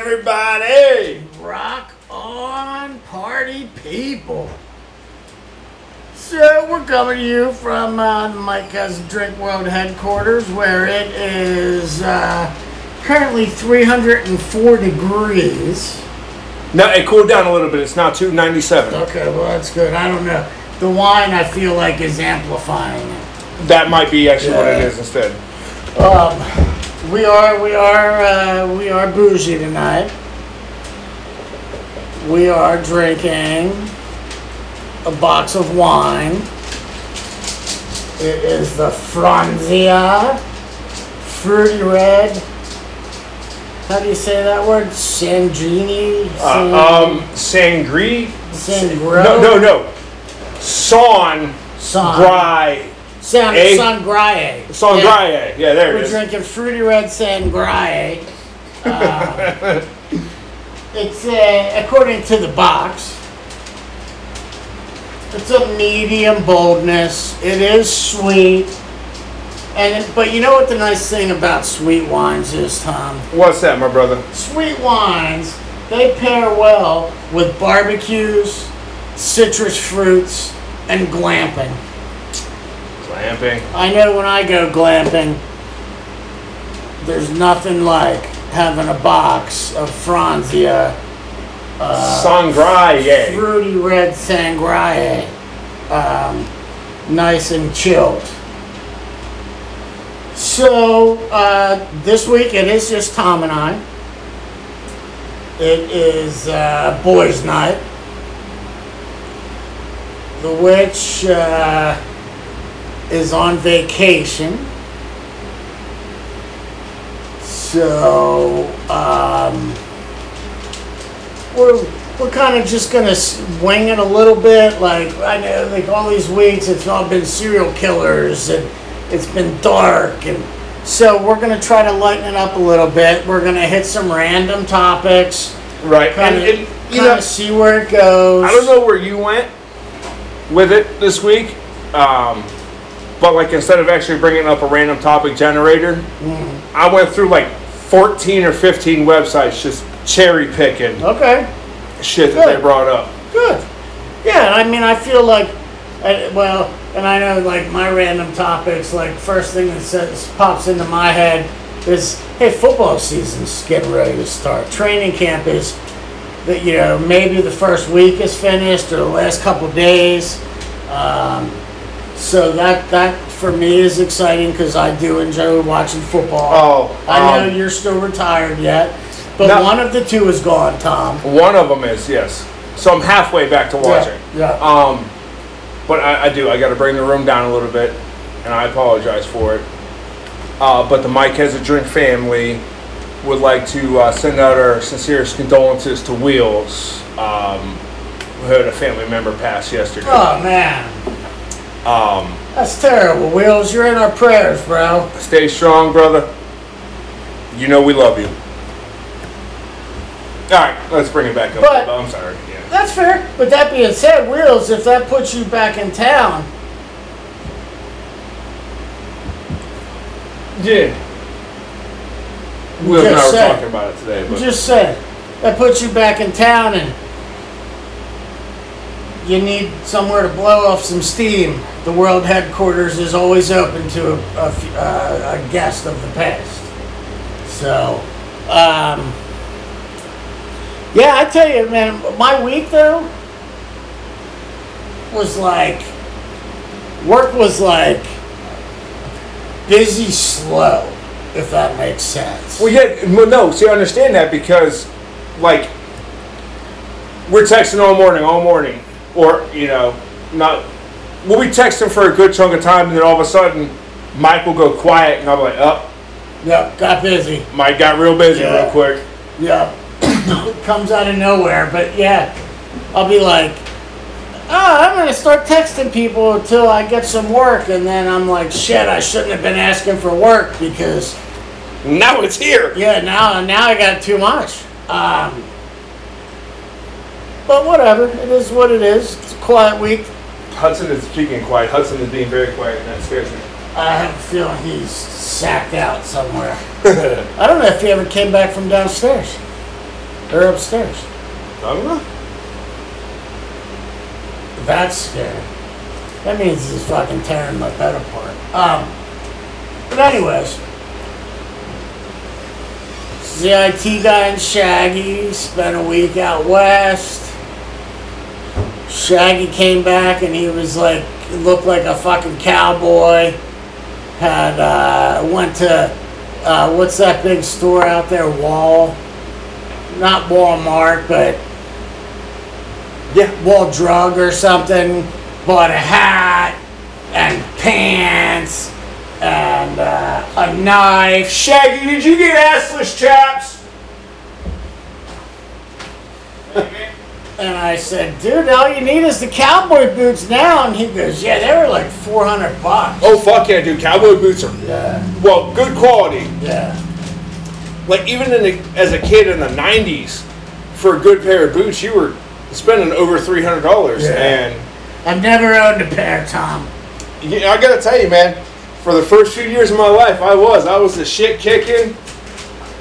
everybody? Rock on, party people. So we're coming to you from uh, Mike Has Drink World headquarters, where it is uh, currently 304 degrees. No, it cooled down a little bit. It's now 297. Okay, well that's good. I don't know. The wine I feel like is amplifying it. That might be actually what it is instead. Um, we are we are uh, we are bougie tonight. We are drinking a box of wine. It is the Franzia Fruity Red. How do you say that word? Sandrini? Uh, um, Sangri. Sangro? No, no, no. Son San. Grai. San, A- Sangria. Sangria. Yeah, there it We're drinking Fruity Red Sangria. Uh, it's uh, according to the box. It's a medium boldness. It is sweet, and it- but you know what the nice thing about sweet wines is, Tom? What's that, my brother? Sweet wines they pair well with barbecues, citrus fruits, and glamping. Glamping. I know when I go glamping, there's nothing like having a box of Franzia Sangria. fruity red sangria, um, nice and chilled. So uh, this week it is just Tom and I. It is uh, boys' night. The witch uh, is on vacation. So um, we're we're kind of just gonna s- wing it a little bit. Like I know, like all these weeks, it's all been serial killers and it's been dark, and so we're gonna try to lighten it up a little bit. We're gonna hit some random topics, Right. kind And, of and you know, see where it goes. I don't know where you went with it this week, um, but like instead of actually bringing up a random topic generator, Mm-hmm. I went through like 14 or 15 websites just cherry picking Okay, shit that they brought up. good. Yeah, I mean, I feel like, well, and I know like my random topics. Like first thing that says pops into my head is, hey, football season's getting ready to start. Training camp is that you know maybe the first week is finished or the last couple days. Um, so that that for me is exciting because I do enjoy watching football. Oh, I know um, you're still retired yet, but No. one of the two is gone, Tom. One of them is yes, so I'm halfway back to watching. Yeah. Um, but I, I do. I got to bring the room down a little bit, and I apologize for it. Uh, but the Mike has a drink family would like to uh, send out our sincerest condolences to Wheels, um, who had a family member pass yesterday. Oh man, Um, that's terrible. Wheels, you're in our prayers, bro. stay strong, brother. You know we love you. All right, let's bring it back up. But- I'm sorry. Yeah. That's fair. But that being said, Wheels, if that puts you back in town, Yeah. Will and I Just were said. talking about it today, but just say that puts you back in town and you need somewhere to blow off some steam. The world headquarters is always open to a, a uh, a guest of the past. So, um, yeah, I tell you, man, my week though was like work was like busy, slow, if that makes sense. well, yeah, well, no. See, I understand that because, like, we're texting all morning, all morning, or you know, not. We'll be texting for a good chunk of time, and then all of a sudden, Mike will go quiet, and I'm like, "Up." Yep, got busy. Mike got real busy Yeah. real quick. Yeah. comes out of nowhere, but yeah, I'll be like, oh, I'm gonna start texting people until I get some work, and then I'm like, shit, I shouldn't have been asking for work because Now it's here. yeah, now now I got too much. Um, but whatever, it is what it is. It's a quiet week. Hudson is speaking quiet. Hudson is being very quiet, and that scares me. I have a feeling he's sacked out somewhere. I don't know if he ever came back from downstairs. They're upstairs. I don't know. That's scary. That means he's fucking tearing my bed apart. Um, but anyways, CIT guy and Shaggy spent a week out west. Shaggy came back and he was like, looked like a fucking cowboy. Had uh, went to uh, what's that big store out there? Wall, not Walmart, but Yeah. Wall Drug or something. Bought a hat and pants and uh, a knife. Shaggy, did you get assless chaps? And I said, dude, all you need is the cowboy boots now. And he goes, yeah, they were like 400 bucks. Oh fuck yeah, dude! Cowboy boots are Yeah, well, good quality. yeah. Like even in the, as a kid in the '90s, for a good pair of boots, you were spending over three hundred dollars. Yeah. And I've never owned a pair, Tom. yeah, I gotta tell you, man, for the first few years of my life, I was I was the shit kicking,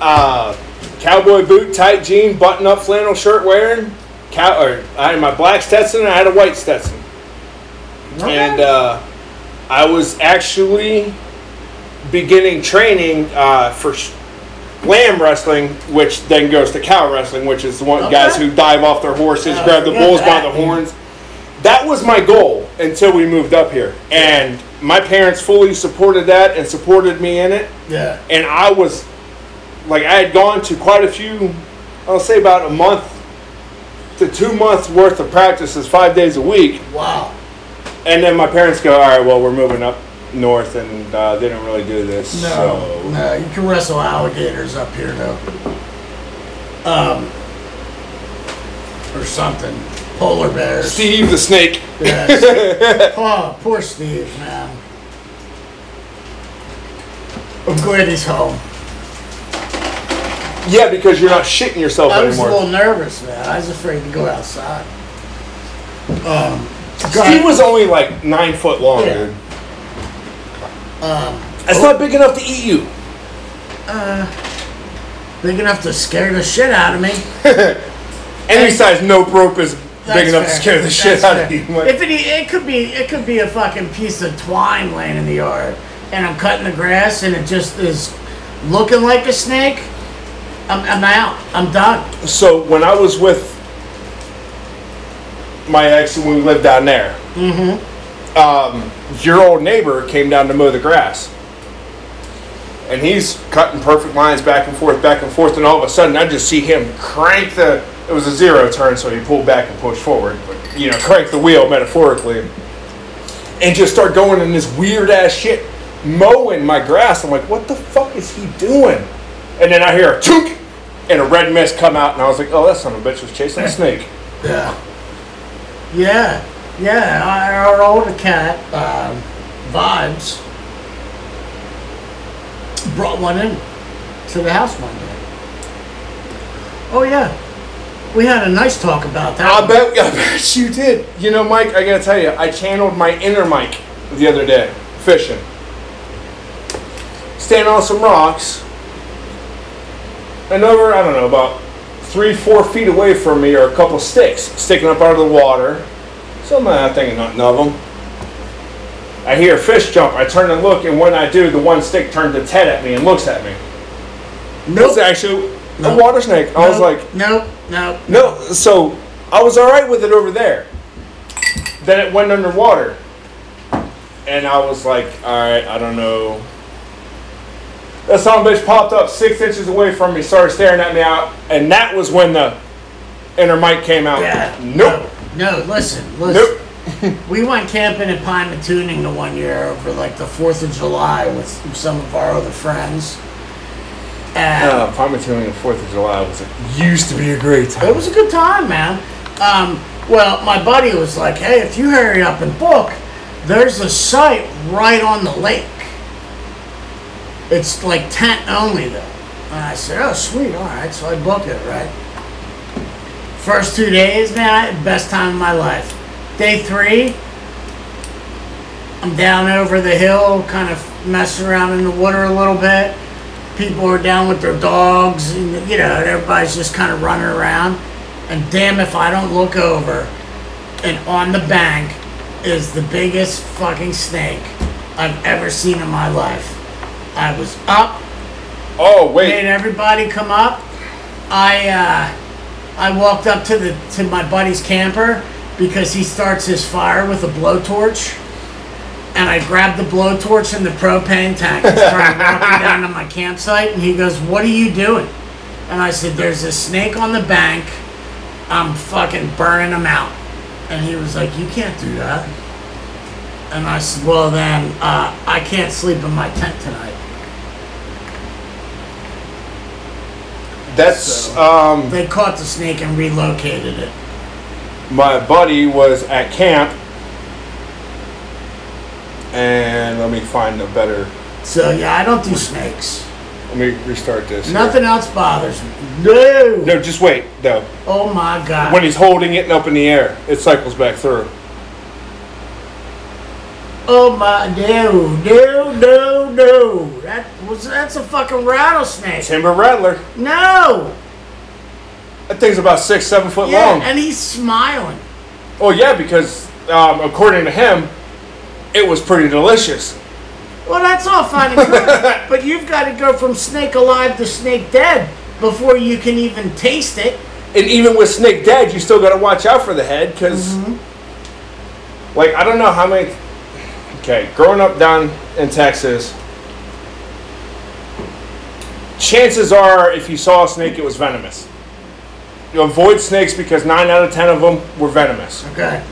uh, cowboy boot, tight jean, button up flannel shirt wearing. Cow, or I had my black Stetson and I had a white Stetson. and uh, I was actually beginning training uh, for lamb wrestling, which then goes to cow wrestling, which is the one Okay. guys who dive off their horses, Oh, grab the bulls by the horns. That was my goal until we moved up here, and my parents fully supported that and supported me in it. yeah. And I was like, I had gone to quite a few, I'll say about a month to two months worth of practices, five days a week. Wow. And then my parents go, all right, well, we're moving up north, and uh, they don't really do this. No, So. no, you can wrestle alligators up here though. Um, or something. Polar bears. Steve the Snake. Yes. oh, poor Steve, man. I'm glad he's home. Yeah, because you're not shitting yourself anymore. I was a little nervous, man. I was afraid to go outside. Um, Steve was only like nine foot long, Yeah. dude. um, That's not big enough to eat you. Uh, big enough to scare the shit out of me. Any size nope rope is That's big enough to fair. scare the shit That's out of fair. you. Like, If it, it could be, it could be a fucking piece of twine laying in the yard, and I'm cutting the grass, and it just is looking like a snake. I'm, I'm out. I'm done. so when I was with my ex when we lived down there, um, your old neighbor came down to mow the grass. And he's cutting perfect lines back and forth, back and forth, and all of a sudden I just see him crank the. It was a zero turn, so he pulled back and pushed forward, but you know, crank the wheel metaphorically, and just start going in this weird ass shit, mowing my grass. I'm like, what the fuck is he doing? And then I hear a chunk, and a red mist come out, and I was like, oh, that son of a bitch was chasing a snake. Yeah. Yeah. Yeah. Our, our older cat, um, Vibes, brought one in to the house one day. Oh, yeah. We had a nice talk about that. I bet, I bet you did. You know, Mike, I gotta tell you, I channeled my inner Mike the other day, fishing. Standing on some rocks, and over, I don't know, about three, four feet away from me are a couple sticks sticking up out of the water. So uh, I'm not thinking nothing of them. I hear a fish jump. I turn and look, and when I do, the one stick turns its head at me and looks at me. Nope. It's actually No. a water snake. I was Nope. like, nope, nope. no, so I was all right with it over there. Then it went underwater, and I was like, all right, I don't know. That son of a bitch popped up six inches away from me, started staring at me out, and that was when the inner Mike came out. Yeah. Nope. No, listen, listen. Nope. We went camping at Pymatuning the one year over like the 4th of July with some of our other friends. And Uh, Pymatuning the Fourth of July was a, used to be a great time. it was a good time, man. Um, well, my buddy was like, hey, if you hurry up and book, there's a site right on the lake. It's like tent only, though. And I said, oh, sweet, all right. So I book it, right? First two days, man, I best time of my life. Day three, I'm down over the hill, kind of messing around in the water a little bit. people are down with their dogs, and you know, everybody's just kind of running around. And damn if I don't look over, and on the bank is the biggest fucking snake I've ever seen in my life. I was up, Oh wait! made everybody come up. I uh, I walked up to the to my buddy's camper because he starts his fire with a blowtorch. And I grabbed the blowtorch and the propane tank and started walking down to my campsite. And he goes, "What are you doing?" And I said, "There's a snake on the bank. I'm fucking burning him out." And he was like, "You can't do that." And I said, "Well, then uh, I can't sleep in my tent tonight." That's So- um. They caught the snake and relocated it. My buddy was at camp, and let me find a better. So yeah, I don't do snakes. Let me restart this. here. Nothing else bothers me. No. No, just wait though. Oh my god. When he's holding it and up in the air, it cycles back through. Oh my no no no no. That was that's a fucking rattlesnake. Timber rattler. No. That thing's about six, seven foot Yeah, long. and he's smiling. Oh yeah, because um, according to him, it was pretty delicious. Well, that's all fine and good, but you've got to go from snake alive to snake dead before you can even taste it. And even with snake dead, you still got to watch out for the head because, like, I don't know how many. Okay, growing up down in Texas, chances are if you saw a snake, it was venomous. You avoid snakes because nine out of ten of them were venomous. Okay.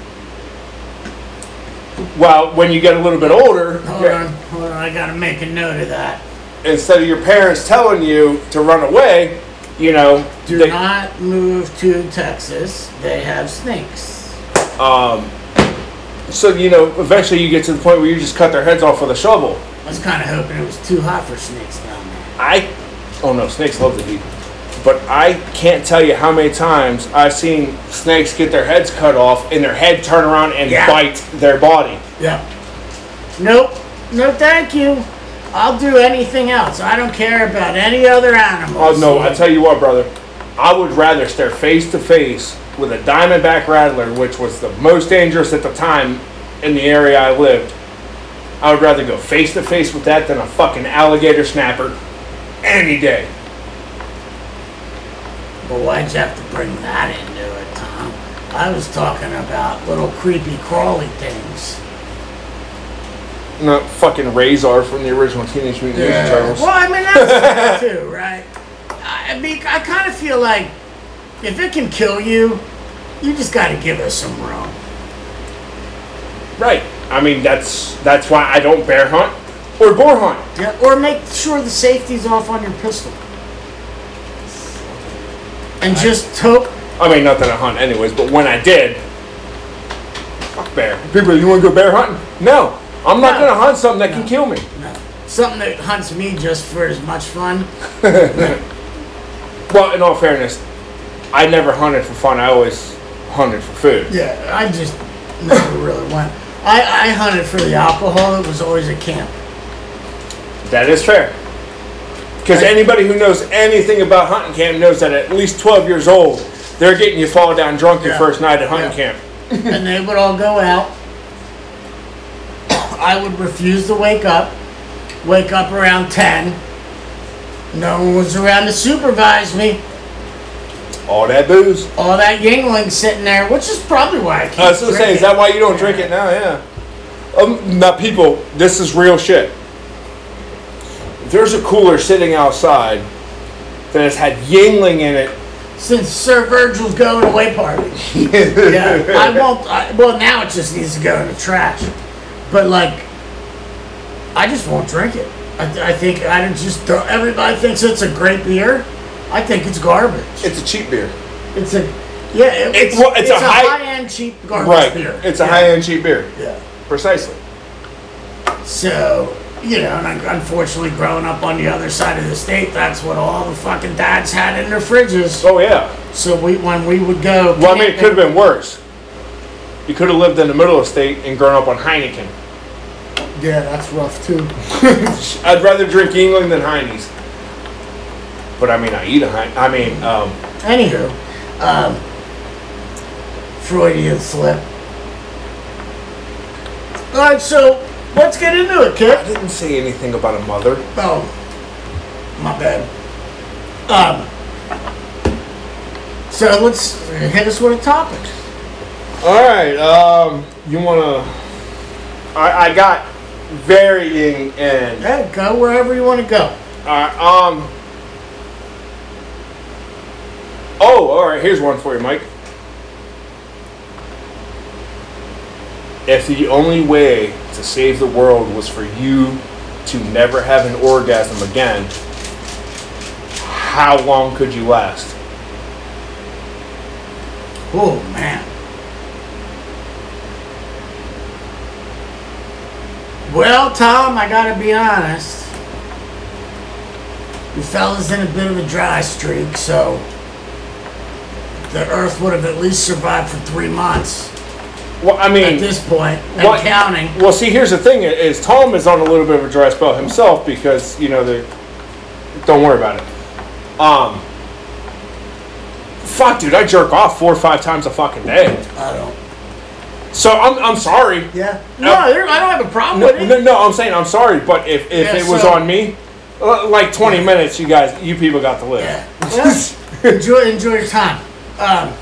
Well, when you get a little bit older, Hold on. Hold on. I got to make a note of that. instead of your parents telling you to run away, you know, Do they- not move to Texas. They have snakes. um, so you know, eventually you get to the point where you just cut their heads off with a shovel. I was kind of hoping it was too hot for snakes down there. I, oh no, snakes love the heat. But I can't tell you how many times I've seen snakes get their heads cut off and their head turn around and Yeah. bite their body. Yeah. Nope. No, thank you. I'll do anything else. I don't care about any other animals. Oh no, I tell you what, brother, I would rather stare face to face with a diamondback rattler, which was the most dangerous at the time in the area I lived. I would rather go face to face with that than a fucking alligator snapper any day. But why'd you have to bring that into it, Tom? I was talking about little creepy crawly things. Not fucking Razor from the original Teenage Mutant Ninja Turtles. Well, I mean that's too, right? I mean, I kind of feel like if it can kill you, you just got to give us some room. Right. I mean, that's that's why I don't bear hunt or boar hunt. Yeah, or make sure the safety's off on your pistol. And just hope. I mean, not that I hunt anyways, but when I did, fuck bear. People, you want to go bear hunting? No, I'm not No. gonna hunt something that can kill me. No, something that hunts me just for as much fun. Well, in all fairness, I never hunted for fun. I always hunted for food. Yeah, I just never really went. I, I hunted for the alcohol. It was always a camp. That is fair. Because anybody who knows anything about hunting camp knows that at least 12 years old, they're getting you fall down drunk your Yeah. first night at hunting Yeah. camp. and they would all go out. I would refuse to wake up. Wake up around 10. No one was around to supervise me. All that booze. All that Yuengling sitting there, which is probably why I keep I was gonna say, is that why you don't drink it now? Yeah. Um, now, people, this is real shit. There's a cooler sitting outside that has had Yuengling in it. Since Sir Virgil's going away party. yeah, I won't. I, well, now it just needs to go in the trash. But like, I just won't drink it. I, I think I just don't. Everybody thinks it's a great beer. I think it's garbage. It's a cheap beer. It's a yeah. It, It- it's, well, it's it's, a a, high- high, end cheap garbage Right. beer. It's a Yeah. high end cheap beer. Yeah. Precisely. So you know, and I- unfortunately, growing up on the other side of the state, that's what all the fucking dads had in their fridges. Oh, yeah. So we when we would go. Well, I mean, it could have been worse. You could have lived in the middle of the state and grown up on Heineken. Yeah, that's rough too. I'd rather drink England than Heine's. But I mean, I eat a hind. I mean, um, Anywho, um, Freudian slip. All right, so let's get into it, kid I kid. didn't say anything about a mother. Oh, my bad. Um, so let's hit us with a topic. All right. Um, you wanna? I, I got varying and. Yeah, go wherever you want to go. Alright, um. Oh, alright, here's one for you, Mike. If the only way to save the world was for you to never have an orgasm again, how long could you last? Oh man. Well, Tom, I gotta be honest. You fellas in a bit of a dry streak, so the Earth would have at least survived for three months Well, I mean, at this point, and what- counting. well, see, here's the thing: is Tom is on a little bit of a dry spell himself because you know the. Don't worry about it. Um. Fuck, dude, I jerk off four or five times a fucking day. I don't. So I'm, I'm sorry. Yeah. No, there- I don't have a problem No, with it. no, no, I'm saying I'm sorry, but if, if Yeah, it was so- on me, uh, like 20 minutes, you guys, you people got to live. Yeah. Well, enjoy enjoy your time. Um,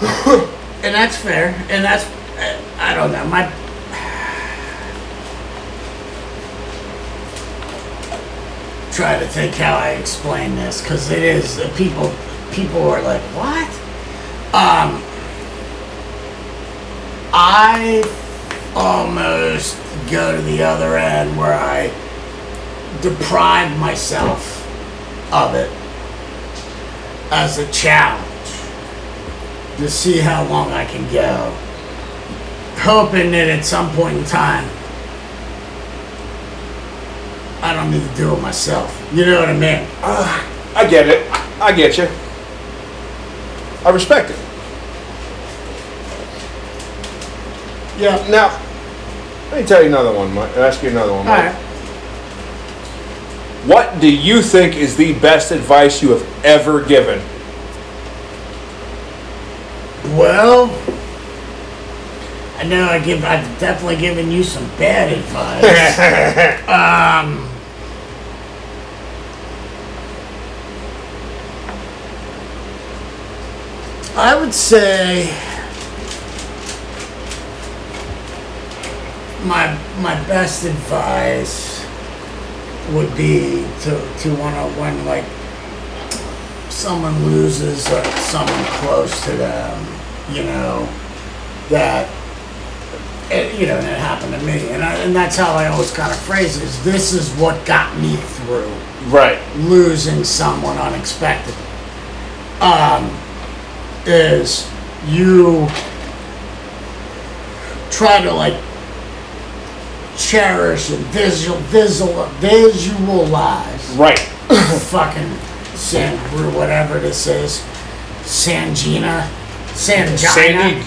and that's fair. And that's I don't know my. Try to think how I explain this because it is uh, people people are like what? Um, I almost go to the other end where I deprive myself of it as a challenge to see how long I can go. Hoping that at some point in time, I don't need to do it myself. You know what I mean? Ah, I get it. I get you. I respect it. Yeah. Now, let me tell you another one, Mike. Ask you another one, All Mike. right. What do you think is the best advice you have ever given? Well, I know I give. I've definitely given you some bad advice. um. I would say my my best advice would be to to want to when like someone loses uh, someone close to them, you know, that it, you know that happened to me, and I, and that's how I always kind of phrase it: is this is what got me through Right. losing someone unexpectedly. Um, is you try to like cherish and visual, visual, visualize Right. fucking San whatever this is, Sangina, Sangina. Sandy.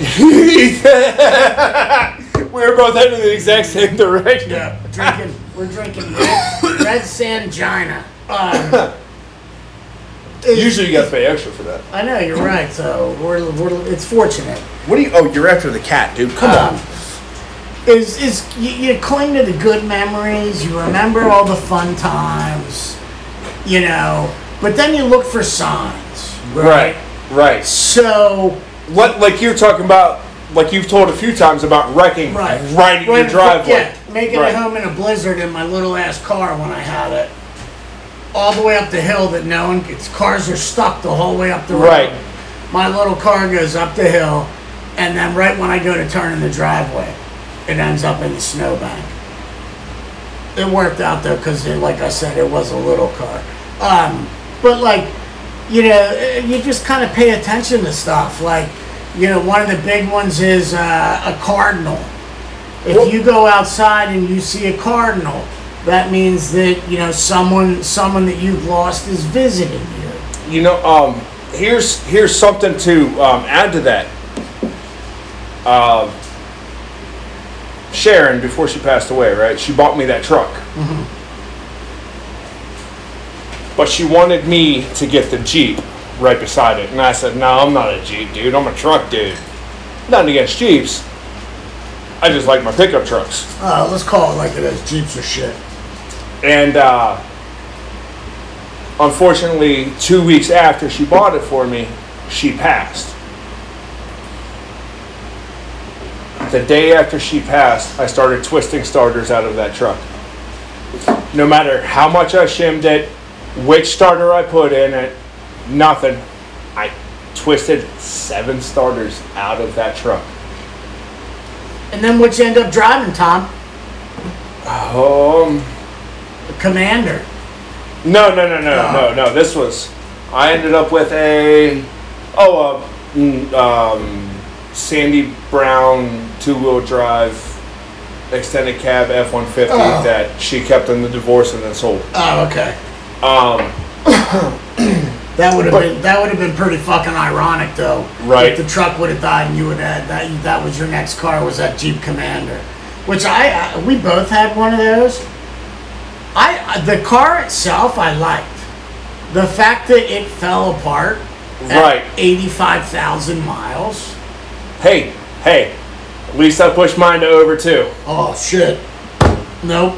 we were both heading in the exact same direction. Yeah, we're drinking. We're drinking red, red Sangina. Um, Usually you got to pay extra for that. I know you're right. So we're, we're it's fortunate. What do you? Oh, you're after the cat, dude. Come Um, is is you, you cling to the good memories. You remember all the fun times, you know. But then you look for signs, Right. Right. So What, like you're talking about, like you've told a few times about wrecking right, right in your driveway. Yeah, making Right. it home in a blizzard in my little ass car when I had it, all the way up the hill that no one. Its cars are stuck the whole way up the road. Right. My little car goes up the hill, and then right when I go to turn in the driveway, it ends up in the snowbank. It worked out though, because like I said, it was a little car. Um, but like, you know, you just kind of pay attention to stuff. Like, you know, one of the big ones is uh, a cardinal. If Well- you go outside and you see a cardinal, that means that you know someone someone that you've lost is visiting you. You know, um, here's here's something to um, add to that. Um, Sharon, before she passed away, right? She bought me that truck. but she wanted me to get the Jeep right beside it. And I said, no, I'm not a Jeep, dude. I'm a truck dude. Nothing against Jeeps. I just like my pickup trucks. Uh, let's call it like it is. Jeeps are shit. And uh, unfortunately, two weeks after she bought it for me, she passed. The day after she passed, I started twisting starters out of that truck. No matter how much I shimmed it, which starter I put in it, nothing. I twisted seven starters out of that truck. And then what you end up driving, Tom? Um, The Commander. no, no, no, no, no, no. This was. I ended up with a. Oh, a mm, um, Sandy Brown two wheel drive extended cab F 150 Oh. that she kept in the divorce and then sold. Oh, okay. Um, That would have But- been that would have been pretty fucking ironic though. Right. If the truck would have died and you would have that that was your next car was that Jeep Commander, which I, I we both had one of those. I the car itself I liked. The fact that it fell apart Right. at eighty five thousand miles. Hey, hey, at least I pushed mine to over two. Oh shit. Nope.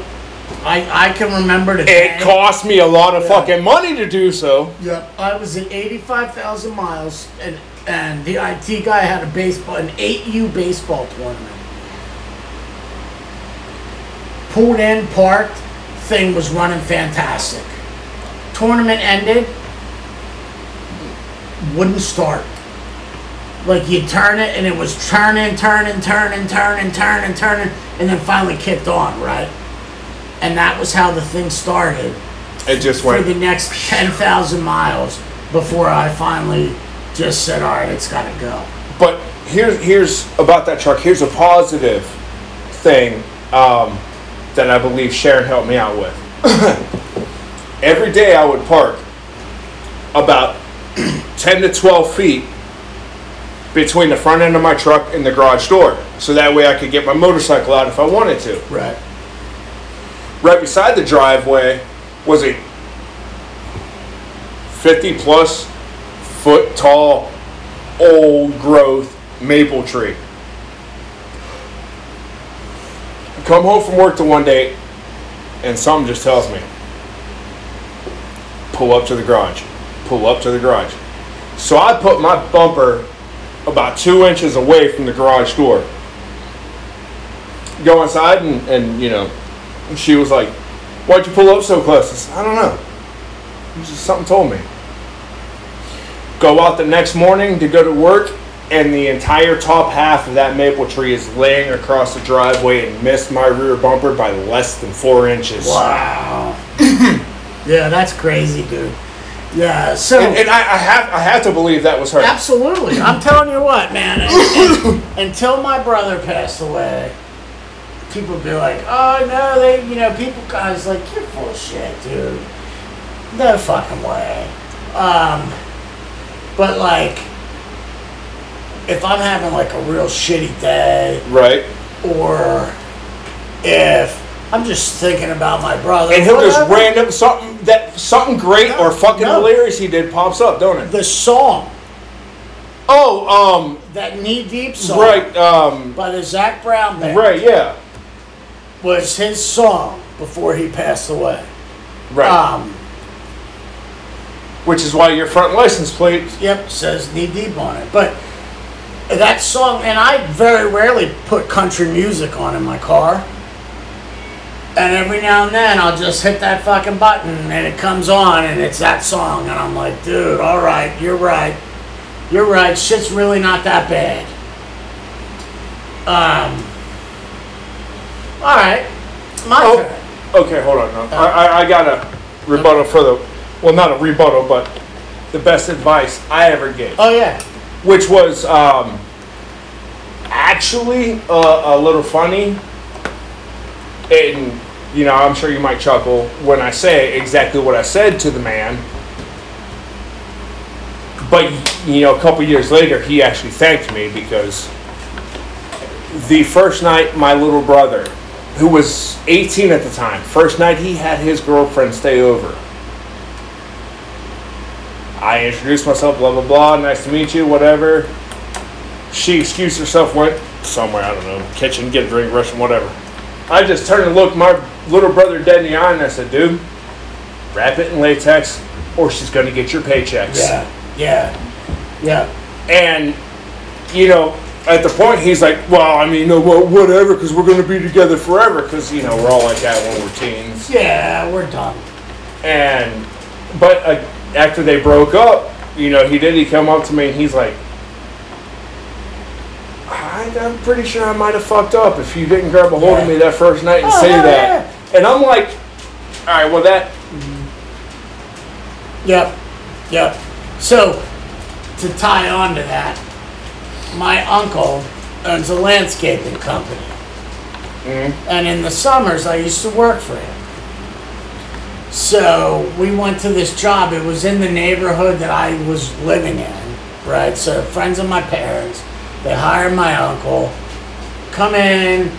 I I can remember the day. It cost me a lot of Yeah. fucking money to do so. Yep. I was at 85,000 miles, and and the IT guy had a baseball, an 8U baseball tournament. Pulled in, parked, thing was running fantastic. Tournament ended, wouldn't start. Like you turn it, and it was turning, turning, turning, turning, turning, turning, and then finally kicked on, right? And that was how the thing started It just went for the next 10,000 miles before I finally just said, all right, it's got to go. But here's here's about that truck. Here's a positive thing um, that I believe Sharon helped me out with. Every day I would park about ten to twelve feet between the front end of my truck and the garage door, so that way I could get my motorcycle out if I wanted to. Right. Right beside the driveway was a fifty plus foot tall old growth maple tree. I come home from work the one day and something just tells me pull up to the garage. Pull up to the garage. So I put my bumper about two inches away from the garage door. Go inside and, and you know, she was like, Why'd you pull up so close? I said, I don't know. Just something told me. Go out the next morning to go to work, and the entire top half of that maple tree is laying across the driveway and missed my rear bumper by less than four inches. Wow. yeah, that's crazy, dude. Yeah, so. And, and I, I have I have to believe that was her. Absolutely. I'm telling you what, man. and- and- until my brother passed away, people would be like, oh, no, they, you know, people guys like, you're full of shit, dude. No fucking way. Um, but like, if I'm having like a real shitty day, Right. or if I'm just thinking about my brother, And he'll just whatever, random something that something great No, or fucking no. hilarious he did pops up, don't it? the song, Oh, um, that knee deep song right, um, by the Zac Brown band. right, yeah, was his song before he passed away. right. Um, Which is why your front license plate. yep, says knee deep on it. But that song, and I very rarely put country music on in my car. And every now and then I'll just hit that fucking button and it comes on and it's that song. And I'm like, dude, all right, you're right. You're right. Shit's really not that bad. Um, all right. My Oh. turn. Okay, hold on. No. I, I, I got a rebuttal for the, well, not a rebuttal, but the best advice I ever gave, Oh, yeah. which was um, actually a, a little funny. And, you know, I'm sure you might chuckle when I say exactly what I said to the man. But, you know, a couple years later, he actually thanked me because the first night my little brother, who was 18 at the time, first night he had his girlfriend stay over. I introduced myself, blah blah blah. Nice to meet you, whatever. She excused herself, went somewhere, I don't know, kitchen, get a drink, Russian, whatever. I just turned and looked my little brother dead in the eye and I said, dude, wrap it in latex or she's gonna get your paychecks. Yeah, yeah, yeah. And, you know, at the point he's like, well, I mean, no, well, whatever, because we're gonna be together forever, because, you know, we're all like that when we're teens. Yeah, we're done. And, but uh, after they broke up, you know, he did, he come up to me and he's like, I'm pretty sure I might have fucked up if you didn't grab a hold of me that first night and Oh, say that. And I'm like, all right, well, that, Yep, yep. So, to tie on to that, my uncle owns a landscaping company. Mm-hmm. And in the summers, I used to work for him. So, we went to this job. It was in the neighborhood that I was living in, right? So, friends of my parents, they hired my uncle, come in,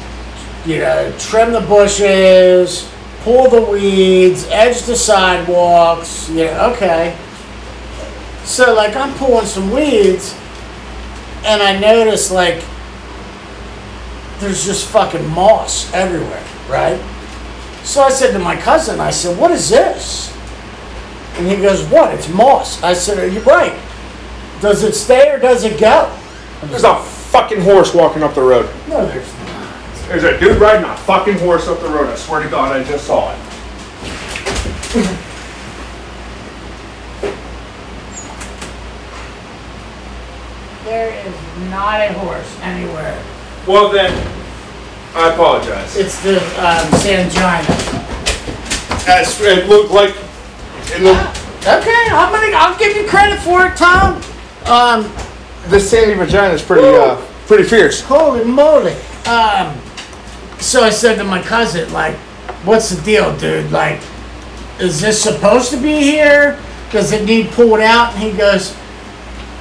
you know, trim the bushes, pull the weeds, edge the sidewalks. Yeah, okay. So like I'm pulling some weeds, and I notice like there's just fucking moss everywhere, right? So I said to my cousin, I said, "What is this?" And he goes, "What? It's moss." I said, "Are you right? Does it stay or does it go?" There's a fucking horse walking up the road. No, there's not. There's a dude riding a fucking horse up the road. I swear to God, I just saw it. There is not a horse anywhere. Well, then, I apologize. It's the um, Sangina. As it looked like, it looked, Okay, I'm gonna. I'll give you credit for it, Tom. Um, the sandy vagina is pretty, uh, pretty fierce. holy moly. Um, so I said to my cousin, like, "What's the deal, dude? Like, is this supposed to be here? Does it need pulled out?" And he goes,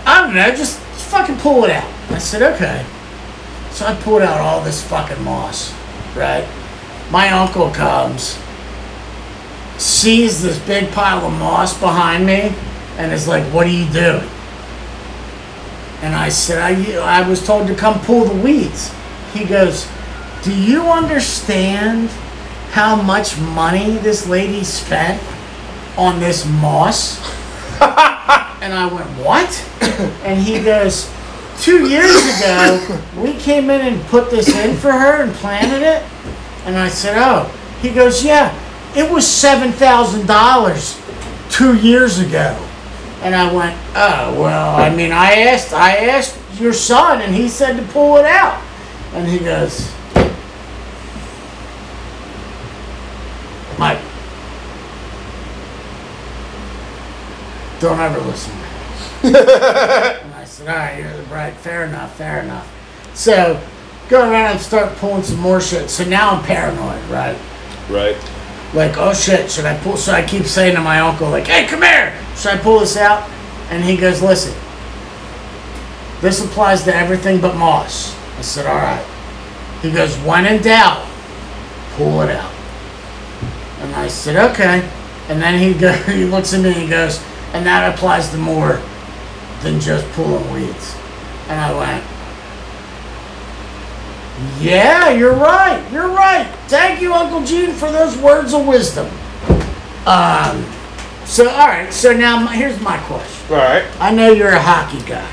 "I don't know. Just fucking pull it out." I said, "Okay." So I pulled out all this fucking moss, right? My uncle comes, sees this big pile of moss behind me, and is like, "What are you doing?" And I said, I, I was told to come pull the weeds. He goes, Do you understand how much money this lady spent on this moss? and I went, What? and he goes, Two years ago, we came in and put this in for her and planted it. And I said, Oh. He goes, Yeah, it was $7,000 two years ago. And I went, oh well. I mean, I asked, I asked your son, and he said to pull it out. And he goes, Mike, don't ever listen and I said, all right, you're right. Fair enough. Fair enough. So go around and start pulling some more shit. So now I'm paranoid, right? Right. Like, oh shit, should I pull? So I keep saying to my uncle, like, hey, come here, should I pull this out? And he goes, listen, this applies to everything but moss. I said, all right. He goes, when in doubt, pull it out. And I said, okay. And then he go, he looks at me and he goes, and that applies to more than just pulling weeds. And I went, yeah, you're right. You're right. Thank you, Uncle Gene, for those words of wisdom. Um, so, all right. So now, my, here's my question. All right. I know you're a hockey guy.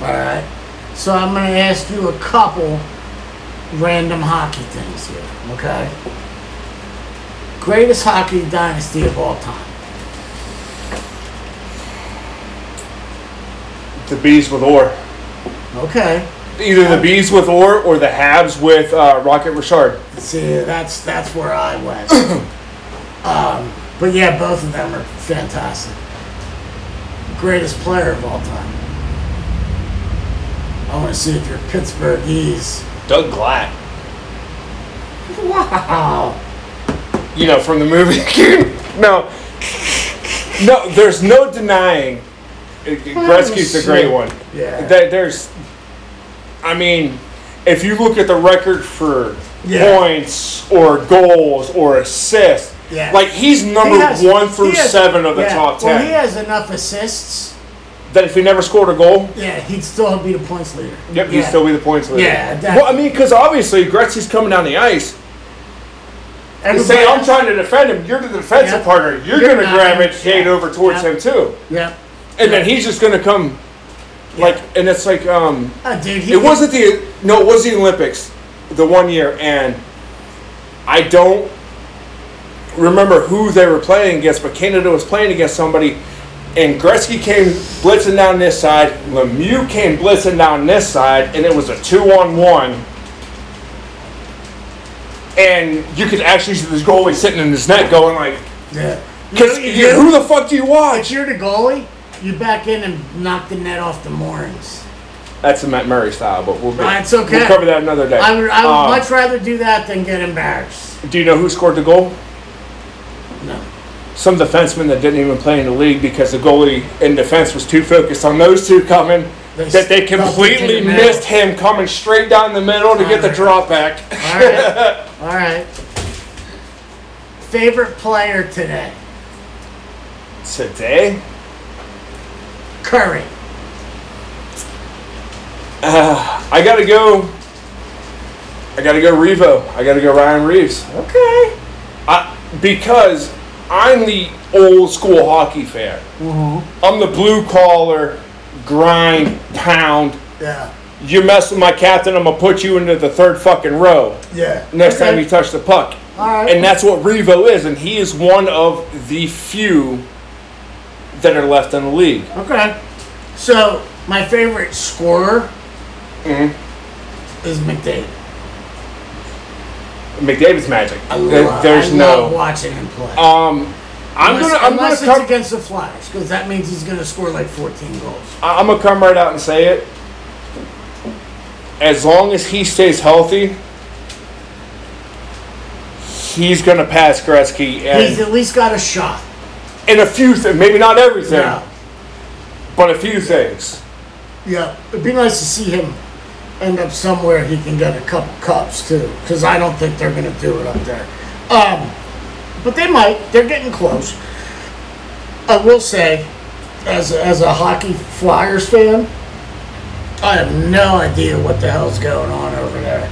All right. So I'm going to ask you a couple random hockey things here. Okay. Greatest hockey dynasty of all time. The bees with Orr. Okay. Either the bees with Orr or the Habs with uh, Rocket Richard. See, that's that's where I went. um, but yeah, both of them are fantastic. Greatest player of all time. I want to see if you're Pittsburghese. Doug Glatt. Wow. You know, from the movie. no. No, there's no denying. Gretzky's the great one. Yeah. That there's. I mean, if you look at the record for Yeah. points or goals or assists, Yeah. Like he's number He has- one through has- seven of the yeah, top Well, ten. he has enough assists. that if he never scored a goal, Yeah, he'd still be the points leader. yep, yeah. he'd still be the points leader. Yeah, that- well, I mean, because obviously Gretzky's coming down the ice. And say, I'm trying to defend him. You're the defensive partner. You're, You're going to grab it, gonna- over towards him too, Yeah. and then he's just going to come, like, and it's like, um, Oh, dude, it wasn't the no, it was the Olympics, the one year, and I don't remember who they were playing against, but Canada was playing against somebody, and Gretzky came blitzing down this side, Lemieux came blitzing down this side, and it was a two-on-one. And you could actually see this goalie sitting in his net going like, Yeah. because You know who the fuck do you If watch? you're the goalie, you back in and knock the net off the moorings. That's a Matt Murray style, but we'll, be, Uh, it's okay. we'll cover that another day. I would, I would Um, much rather do that than get embarrassed. do you know who scored the goal? No. some defensemen that didn't even play in the league because the goalie in defense was too focused on those two coming They that they stuffed it in completely the middle. missed him coming straight down the middle to get the drop back. All right. All right. Favorite player today? Today, Curry. I gotta go. I gotta go Revo. I gotta go Ryan Reaves. Okay. I, because I'm the old school hockey fan. Mm-hmm. I'm the blue collar, grind, pound. Yeah. You mess with my captain, I'm gonna put you into the third fucking row. Yeah. next Okay. time you touch the puck. All right. And that's what Revo is, and he is one of the few that are left in the league. Okay. So my favorite scorer Mhm. is McDavid. McDavid's magic. I love, There's I no. love watching him play. Um, I'm unless, gonna I'm gonna it's come against the Flyers, because that means he's gonna score like 14 goals. I'm gonna come right out and say it. As long as he stays healthy, he's gonna pass Gretzky He's at least got a shot. In a few things, maybe not everything, Yeah. but a few things. Yeah. It'd be nice to see him end up somewhere he can get a couple cups too, because I don't think they're gonna do it up there. Um, but they might. They're getting close. I will say, as a, as a hockey Flyers fan, I have no idea what the hell's going on over there.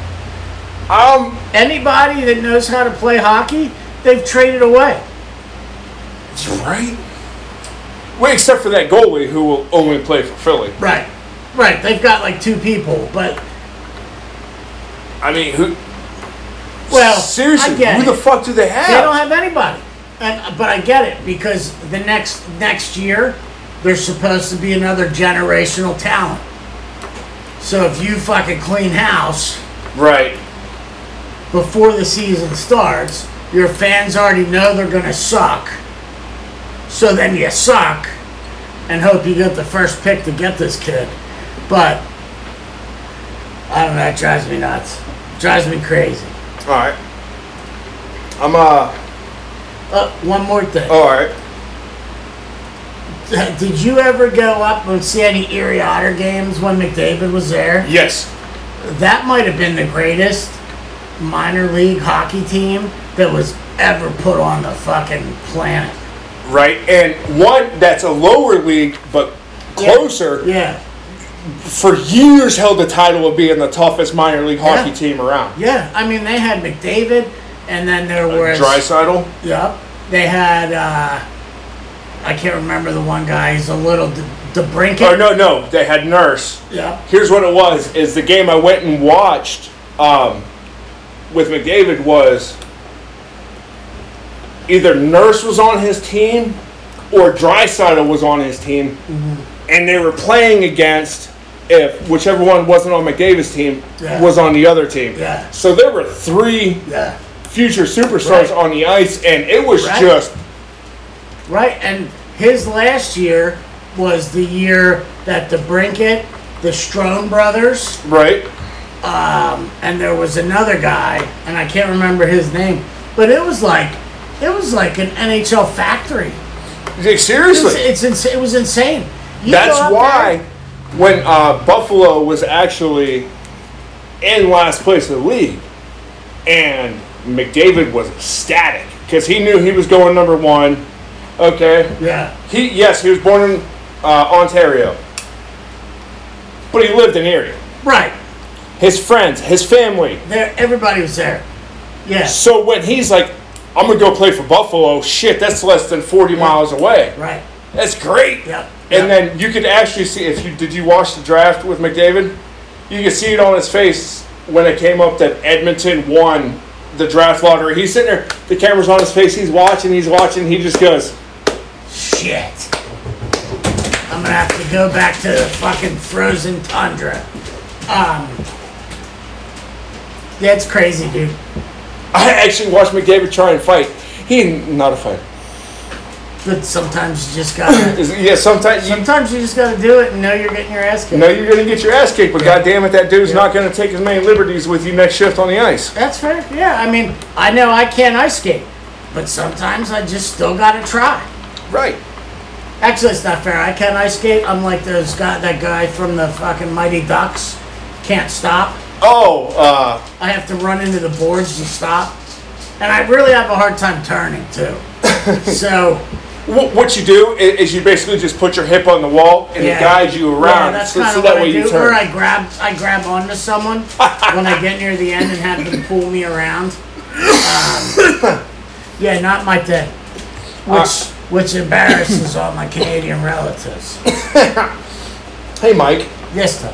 Um, Anybody that knows how to play hockey, they've traded away. Right. Well, except for that goalie who will only play for Philly. Right. Right. They've got like two people, but I mean, who? well, seriously, who the fuck do they have? They don't have anybody. And but I get it because the next next year there's supposed to be another generational talent. So if you fucking clean house right. before the season starts, your fans already know they're gonna suck. So then you suck and hope you get the first pick to get this kid. But I don't know, that drives me nuts. Drives me crazy. All right. I'm uh. Uh, one more thing. All right. Did you ever go up and see any Erie Otter games when McDavid was there? Yes. That might have been the greatest minor league hockey team that was ever put on the fucking planet. Right. And one that's a lower league but closer Yeah, for years held the title of being the toughest minor league hockey Yeah. team around. yeah. I mean, they had McDavid, and then there was Draisaitl. Yep. They had. uh I can't remember the one guy. He's a little De- DeBrincat. Oh no, no, they had Nurse. Yeah. Here's what it was: is the game I went and watched um, with McDavid was either Nurse was on his team or Draisaitl was on his team, Mm-hmm. and they were playing against if whichever one wasn't on McDavid's team Yeah. was on the other team. Yeah. So there were three Yeah. future superstars Right. on the ice, and it was Right. just Right, and his last year was the year that DeBrincat, the Strome brothers, right. Um, and there was another guy, and I can't remember his name, but it was like, it was like an NHL factory. It's, seriously. it's ins- it was insane. You That's why there- when uh, Buffalo was actually in last place in the league, and McDavid was ecstatic because he knew he was going number one. Okay. Yeah. He yes, he was born in uh, Ontario, but he lived in Erie. Right. His friends, his family. There, everybody was there. Yeah. So when he's like, "I'm gonna go play for Buffalo," shit, that's less than 40 miles away. Right. That's great. Yep. And Yep. then you could actually see if you did you watch the draft with McDavid? You could see it on his face when it came up that Edmonton won the draft lottery. He's sitting there, the camera's on his face, he's watching, he's watching, he just goes, Shit. I'm gonna have to go back to the fucking frozen tundra. Um. Yeah, it's crazy, dude. I actually watched McDavid try and fight. He not a fighter. But sometimes you just gotta. Yeah, sometimes you sometimes you just gotta do it and know you're getting your ass kicked. know you're gonna get your ass kicked, but goddamn it, that dude's not gonna take as many liberties with you next shift on the ice. That's fair. Yeah, I mean, I know I can't ice skate, but sometimes I just still gotta try. Right. Actually, it's not fair. I can't ice skate. I'm like those guy, that guy from the fucking Mighty Ducks. Can't stop. Oh, uh, I have to run into the boards to stop, and I really have a hard time turning too. so Wh- What you do i- is you basically just put your hip on the wall and it guides you Yeah, around, that's so, kind so of that what way I do. you Or turn. I grab, I grab onto someone when I get near the end and have them pull me around. Um, yeah, not my thing. Which Uh, which embarrasses all my Canadian relatives. Hey, Mike, Yes, Tom.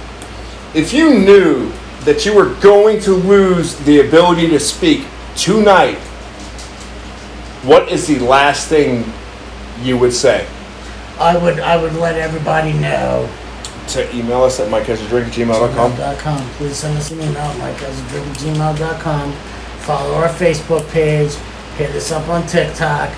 if you knew that you were going to lose the ability to speak tonight, what is the last thing you would say? I would I would let everybody know. To email us at mikehasadrink@gmail.com. gmail.com. Please send us an email, at mikehasadrink@gmail.com. Follow our Facebook page. Hit us up on TikTok.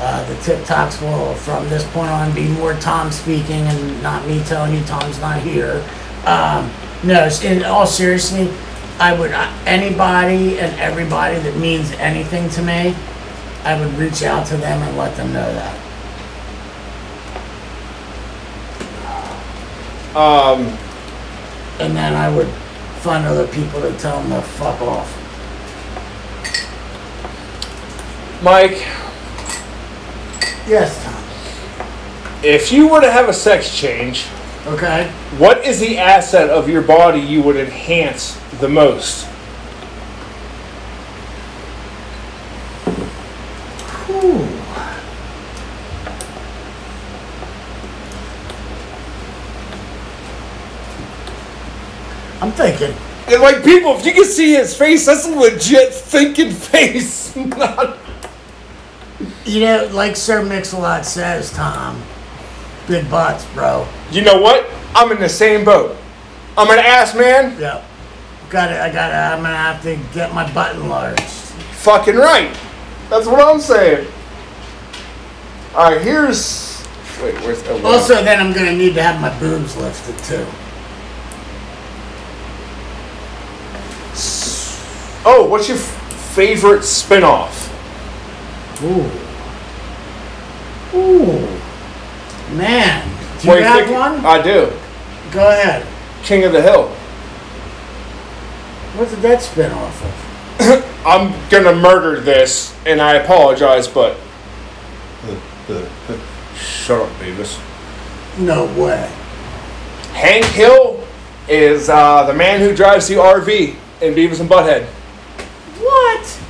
Uh, the TikToks will, from this point on, be more Tom speaking and not me telling you Tom's not here. Um, no, in all seriously, I would uh, anybody and everybody that means anything to me, I would reach out to them and let them know that. Um, And then I would find other people to tell them to fuck off. Mike, Yes, Tom. if you were to have a sex change, Okay. what is the asset of your body you would enhance the most? Whew. I'm thinking. And like people, if you can see his face, that's a legit thinking face. Not You know, like Sir Mix-a-Lot says, Tom, big butts, bro. You know what? I'm in the same boat. I'm an ass man. Yep. Got it. I got to I'm gonna have to get my butt enlarged. Fucking right. That's what I'm saying. All right, here's. Wait, where's? Oh, wow. Also, then I'm gonna need to have my boobs lifted too. Oh, what's your f- favorite spinoff? Ooh. Ooh. Man. Do you What have one? I do. Go ahead. King of the Hill. What did that spin off of? I'm gonna murder this, and I apologize, but. Shut up, Beavis. No way. Hank Hill is uh, the man who drives the RV in Beavis and Butthead. What?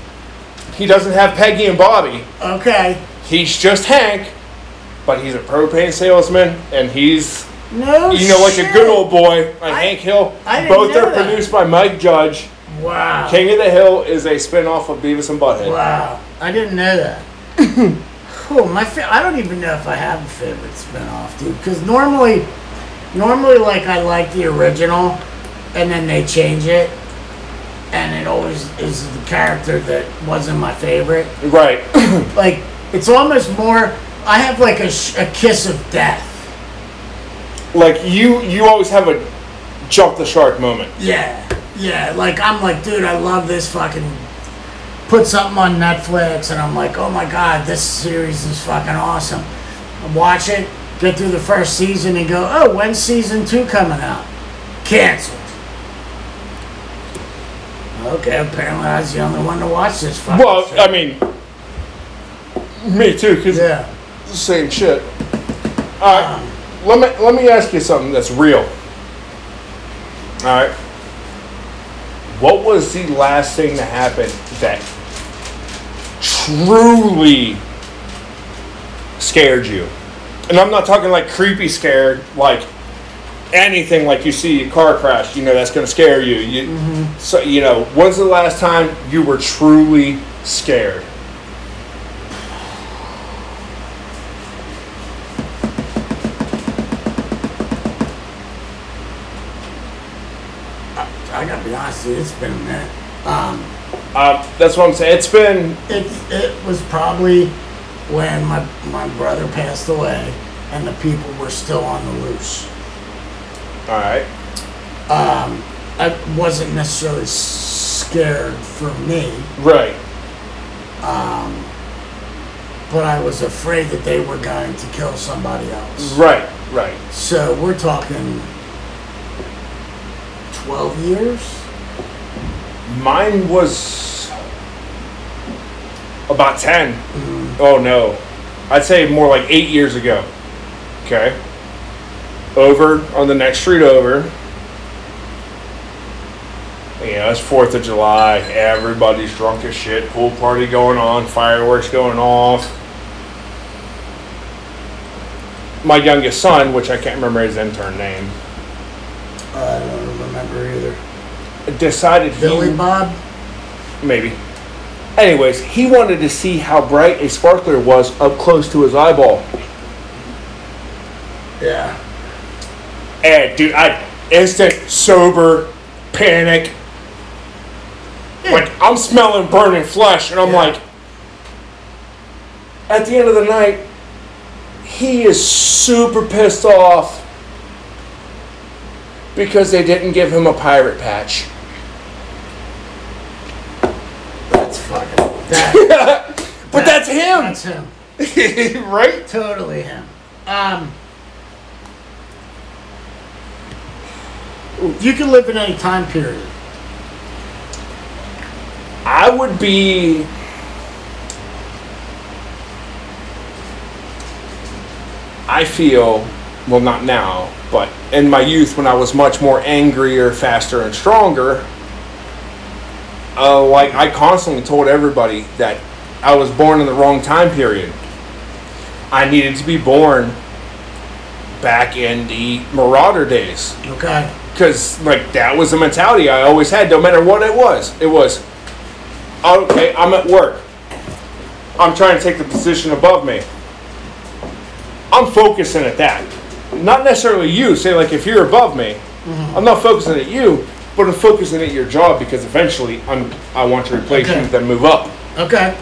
He doesn't have Peggy and Bobby. Okay. He's just Hank, but he's a propane salesman, and he's No. you know like shit. a good old boy. And I- Hank Hill. I didn't Both are that. produced by Mike Judge. Wow. King of the Hill is a spin-off of Beavis and Butthead. Wow. I didn't know that. cool. My fa- I don't even know if I have a favorite spinoff, dude. Because normally, normally like I like the original, and then they change it, and it always is the character that wasn't my favorite. Right. Like it's almost more. I have like a, sh- a kiss of death. like you you always have a jump the shark moment. Yeah, yeah. Like I'm like, dude, I love this fucking. Put something on Netflix, and I'm like, oh my god, this series is fucking awesome. Watch it, get through the first season, and go, oh, when's season two coming out? Canceled. Okay, apparently I was the only one to watch this fucking Well, shit. I mean, Me too, because Yeah. Same shit. All right, let me let me ask you something that's real. All right, what was the last thing that happened that truly scared you? And I'm not talking like creepy scared, like anything like you see a car crash. You know that's going to scare you. You mm-hmm. so you know when's the last time you were truly scared? I gotta be honest with you, it's been a minute. Um, Uh, that's what I'm saying. It's been it, it was probably when my, my brother passed away and the people were still on the loose. all right. Um, I wasn't necessarily scared for me, Right. Um, but I was afraid that they were going to kill somebody else. Right. Right. So we're talking 12 years? Mine was about 10. Mm-hmm. Oh no. I'd say more like eight years ago. Okay. Over on the next street over. You know, it's 4th of July. Everybody's drunk as shit. Pool party going on. Fireworks going off. My youngest son, which I can't remember his intern name, I don't remember either. Decided he Billy Bob? Maybe. Anyways, he wanted to see how bright a sparkler was up close to his eyeball. Yeah. And dude, I instant sober panic. Like I'm smelling burning flesh, and I'm Yeah. like, at the end of the night, he is super pissed off because they didn't give him a pirate patch. That's fucking. That, But that's him, that's him. right? Totally him. Um, you can live in any time period. I would be. I feel, well, not now, but in my youth when I was much more angrier, faster, and stronger, uh, like I constantly told everybody that I was born in the wrong time period. I needed to be born back in the Marauder days Okay. because like that was the mentality I always had, no matter what it was. It was, okay, I'm at work. I'm trying to take the position above me. I'm focusing at that, not necessarily you. Say like if you're above me, I'm not focusing at you, but I'm focusing at your job because eventually I'm I want to replace Okay. you, then move up. Okay.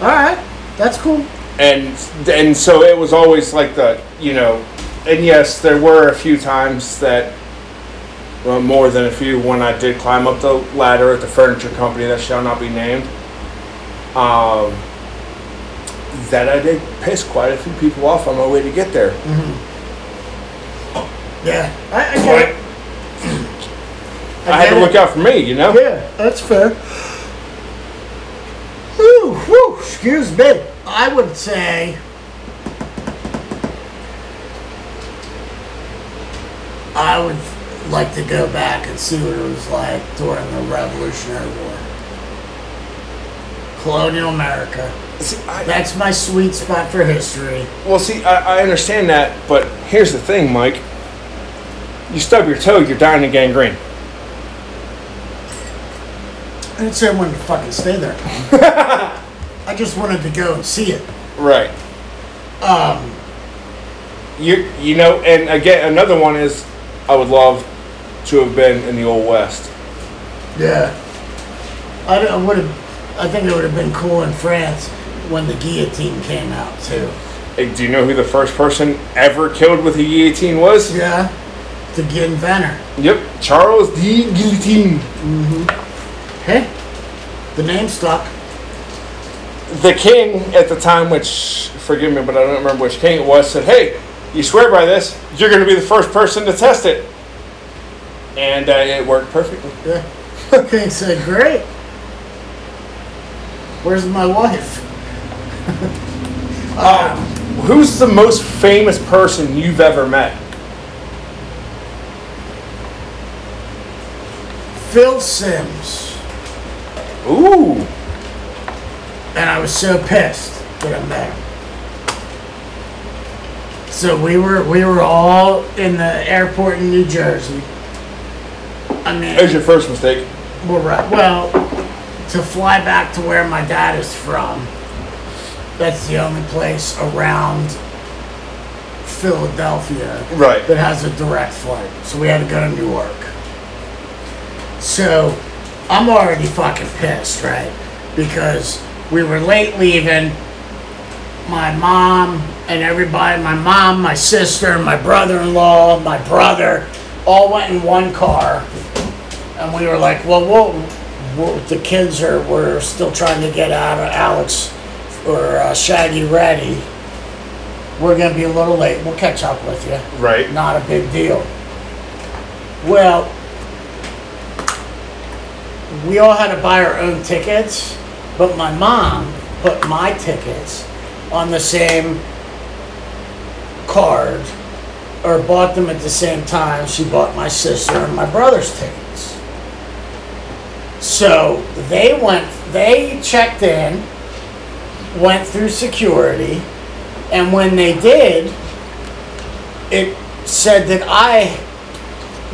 All right. That's cool. and and so it was always like the you know and yes there were a few times that well, more than a few when i did climb up the ladder at the furniture company that shall not be named um, that i did piss quite a few people off on my way to get there Yeah. I, I but get it. i had to look out for me you know Yeah, that's fair. Whew, whew, excuse me. I would say I would like to go back and see what it was like during the Revolutionary War. Colonial America. See, I- That's my sweet spot for history. well see I, I understand that but here's the thing mike you stub your toe you're dying of gangrene I didn't say I wanted to fucking stay there. I just wanted to go and see it. right Um, You you know, and again, another one is I would love to have been in the old west. Yeah. I, would have. I think it would have been cool in France when the guillotine came out too. Hey, do you know who the first person ever killed with a guillotine was? Yeah. The inventor. Yep, Charles D. Guillotine. Hey. The name stuck. The king at the time, which forgive me, but I don't remember which king it was, said, "Hey, you swear by this, you're going to be the first person to test it," and uh, it worked perfectly. Yeah. King said, "Great." Where's my wife? Um, who's the most famous person you've ever met? Phil Simms. Ooh. And I was so pissed that I met him. So we were we were all in the airport in New Jersey. I mean, was your first mistake. we're right. Well, to fly back to where my dad is from, that's the only place around Philadelphia Right. that has a direct flight. So we had to go to Newark. So I'm already fucking pissed, right? Because we were late leaving. My mom and everybody, my mom, my sister, my brother in law, my brother, all went in one car. And we were like, well, we'll, we'll the kids are, we're still trying to get out of Alex or uh, Shaggy ready. We're going to be a little late. We'll catch up with you Right. not a big deal. Well, we all had to buy our own tickets, but my mom put my tickets on the same card or bought them at the same time. She bought my sister and my brother's tickets. So they went, they checked in, went through security, and when they did, it said that I,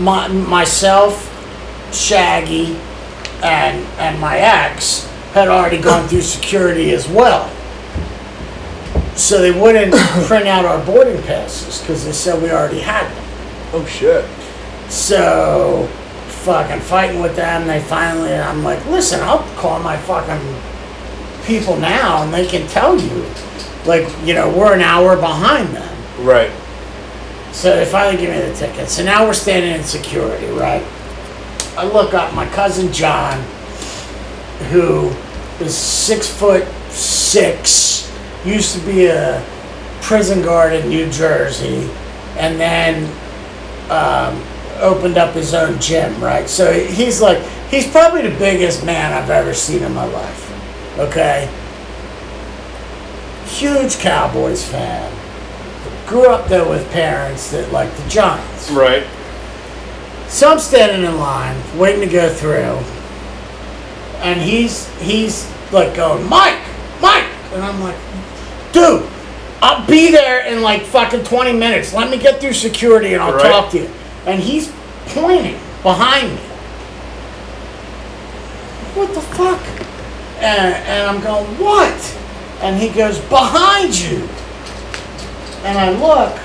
my, myself, Shaggy, and and my ex had already gone through security as well. So they wouldn't print out our boarding passes because they said we already had them. Oh shit. So fucking fighting with them, they finally I'm like, listen, I'll call my fucking people now and they can tell you. Like, you know, we're an hour behind them. Right. So they finally give me the ticket. So now we're standing in security, right? I look up my cousin John, who is six foot six, used to be a prison guard in New Jersey, and then um, opened up his own gym, right? So he's like, he's probably the biggest man I've ever seen in my life, okay? Huge Cowboys fan grew up though with parents that like the Giants. Right. So I'm standing in line, waiting to go through, and he's he's like going, Mike, Mike, and I'm like, dude, I'll be there in like fucking 20 minutes. Let me get through security and I'll Right. talk to you. And he's pointing behind me. What the fuck? And, and I'm going, what? And he goes, behind you. And I look,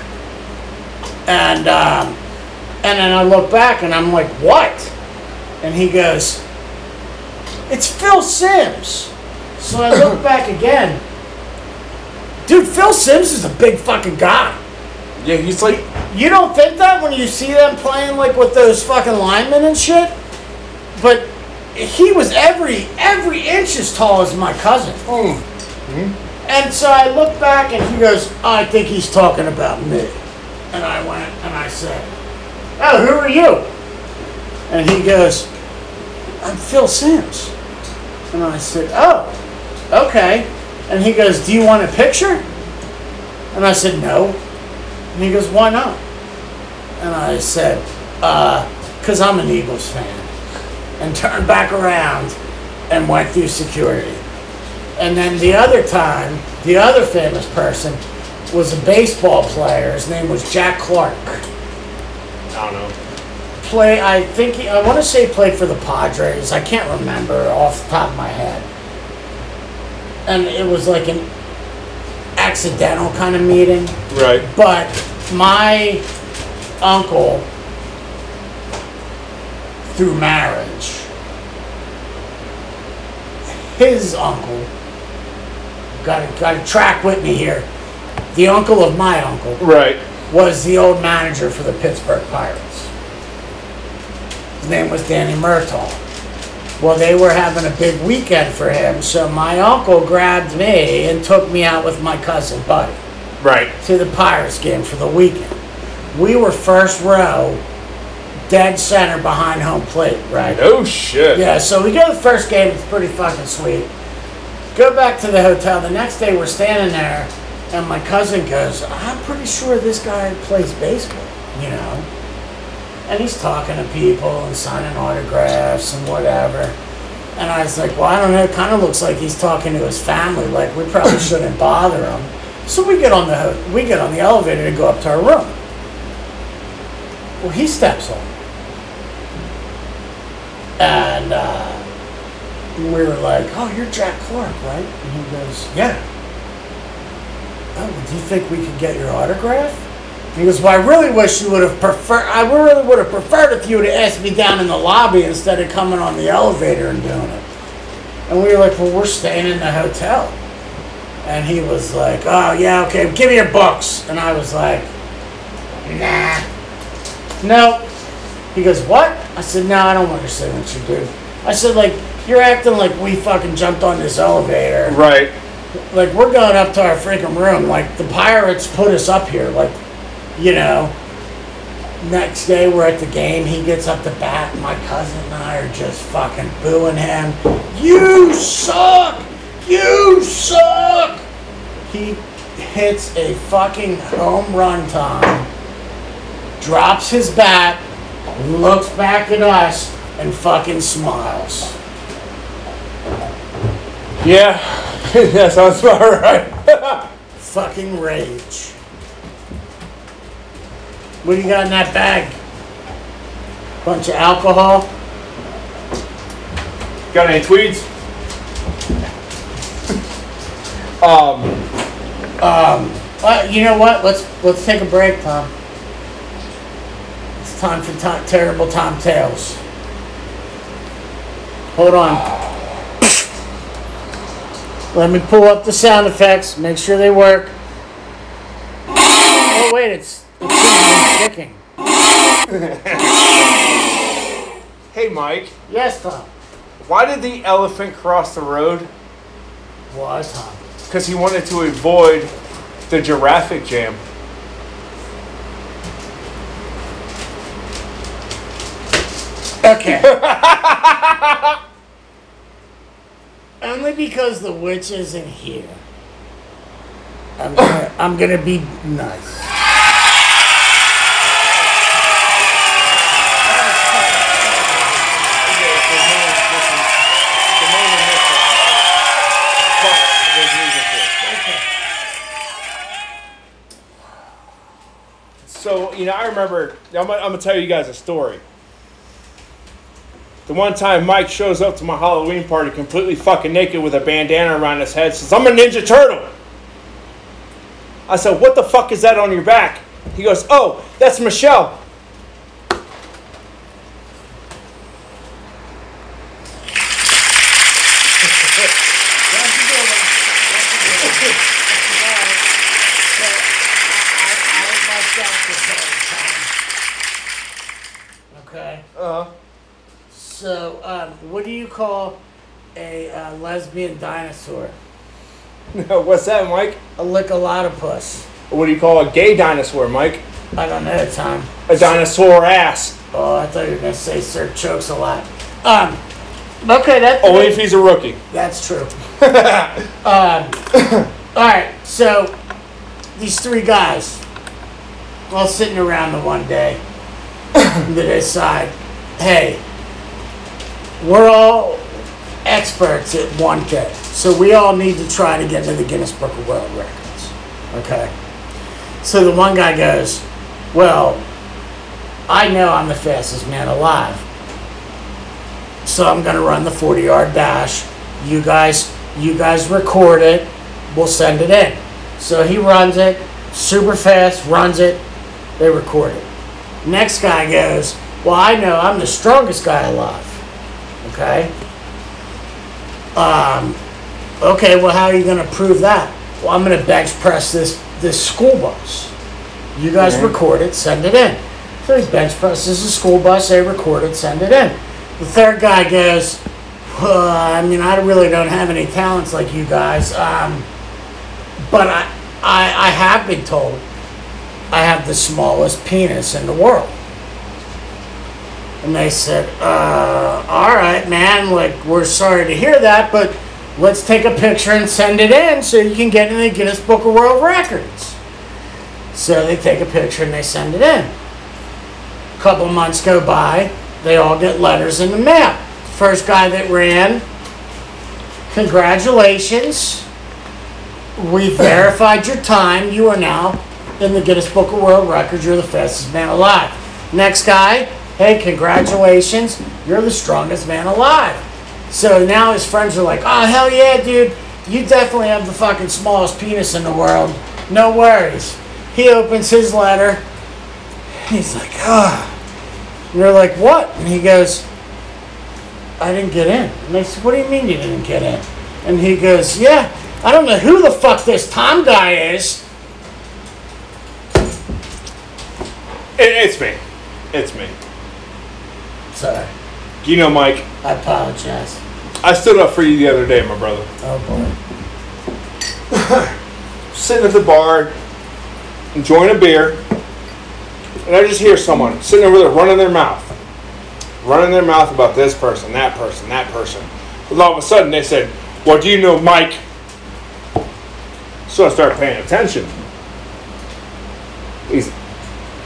and um, and then I look back and I'm like, what? And he goes, it's Phil Simms. So I look back again. Dude, Phil Simms is a big fucking guy. Yeah, he's like You don't think that when you see them playing like with those fucking linemen and shit? But he was every every inch as tall as my cousin. Hmm. Hmm? And so I look back and he goes, I think he's talking about me. And I went and I said, Oh, who are you? And he goes, I'm Phil Simms. And I said, Oh, okay. And he goes, Do you want a picture? And I said, No. And he goes, Why not? And I said, Uh, because I'm an Eagles fan. And turned back around and went through security. And then the other time, the other famous person was a baseball player. His name was Jack Clark. I don't know. Play, I think, he, I want to say played for the Padres. I can't remember off the top of my head. And it was like an accidental kind of meeting. Right. But my uncle, through marriage, his uncle, got to, got to track with me here. The uncle of my uncle Right. Was the old manager for the Pittsburgh Pirates. His name was Danny Murtaugh. Well, they were having a big weekend for him, so my uncle grabbed me and took me out with my cousin Buddy Right. to the Pirates game for the weekend. We were first row, dead center behind home plate, right? No shit. Yeah, so we go to the first game, it's pretty fucking sweet. Go back to the hotel. The next day, we're standing there, and my cousin goes, "I'm pretty sure this guy plays baseball." You know, and he's talking to people and signing autographs and whatever. And I was like, "Well, I don't know. It kind of looks like he's talking to his family. Like we probably shouldn't bother him." So we get on the we get on the elevator to go up to our room. Well, he steps on, and. Uh, we were like, "Oh, you're Jack Clark, right?" And he goes, "Yeah." Oh, do you think we could get your autograph? He goes, "Well, I really wish you would have preferred. I really would have preferred if you would have asked me down in the lobby instead of coming on the elevator and doing it." And we were like, "Well, we're staying in the hotel." And he was like, "Oh yeah, okay, give me your books." And I was like, "Nah, no." He goes, "What?" I said, "No, I don't want your signature, dude." I said, "Like." You're acting like we fucking jumped on this elevator. Right. Like we're going up to our freaking room. Like the pirates put us up here. Like, you know. Next day we're at the game. He gets up to bat. My cousin and I are just fucking booing him. You suck. You suck. He hits a fucking home run, Tom. Drops his bat. Looks back at us and fucking smiles. Yeah. that sounds about right. Fucking rage. What do you got in that bag? Bunch of alcohol? Got any tweeds? um. Um, well, you know what? Let's let's take a break, Tom. It's time for Tom, terrible Tom tales. Hold on. Let me pull up the sound effects. Make sure they work. Oh wait, it's it's sticking. Hey, Mike. Yes, Tom. Why did the elephant cross the road? Why, Tom? Because he wanted to avoid the giraffic jam. Okay. Only because the witch isn't here. I'm gonna, I'm gonna be nice. So, you know, I remember, I'm I'm gonna tell you guys a story. The one time Mike shows up to my Halloween party completely fucking naked with a bandana around his head, says, I'm a Ninja Turtle. I said, What the fuck is that on your back? He goes, Oh, that's Michelle. Okay. Uh, So, um, what do you call a uh, lesbian dinosaur? what's that, Mike? A lickalotopus. What do you call a gay dinosaur, Mike? I don't know, Tom. A dinosaur ass. Oh, I thought you were gonna say Sir chokes a lot. Um, okay, that, Only if he's a rookie. That's true. um, all right, so these three guys, all sitting around the one day, they decide, hey, we're all experts at one thing, so we all need to try to get into the Guinness Book of World Records. Okay. So the one guy goes, well, I know I'm the fastest man alive. So I'm gonna run the 40 yard dash. You guys, you guys record it. We'll send it in. So he runs it, super fast, runs it. They record it. Next guy goes, well, I know I'm the strongest guy alive. Okay. Um. Okay. Well, how are you gonna prove that? Well, I'm gonna bench press this this school bus. You guys Okay. record it, send it in. So he bench presses the school bus. They record it, send it in. The third guy goes, I mean, I really don't have any talents like you guys, um, but I, I, I have been told I have the smallest penis in the world. And they said, uh, all right, man, like, we're sorry to hear that, but let's take a picture and send it in so you can get in the Guinness Book of World Records. So they take a picture and they send it in. A couple months go by, they all get letters in the mail. First guy that ran, congratulations. We verified your time. You are now in the Guinness Book of World Records. You're the fastest man alive. Next guy, hey, congratulations. You're the strongest man alive. So now his friends are like, oh, hell yeah, dude. You definitely have the fucking smallest penis in the world. No worries. He opens his letter. He's like, ah. And they're like, what? And he goes, I didn't get in. And they said, what do you mean you didn't get in? And he goes, yeah, I don't know who the fuck this Tom guy is. It, it's me. It's me. Sorry. You know, Mike, I apologize. I stood up for you the other day, my brother. Oh boy. Sitting at the bar, enjoying a beer, and I just hear someone sitting over there running their mouth. Running their mouth about this person, that person, that person. And all of a sudden they said, Well, do you know Mike? So I started paying attention. He's,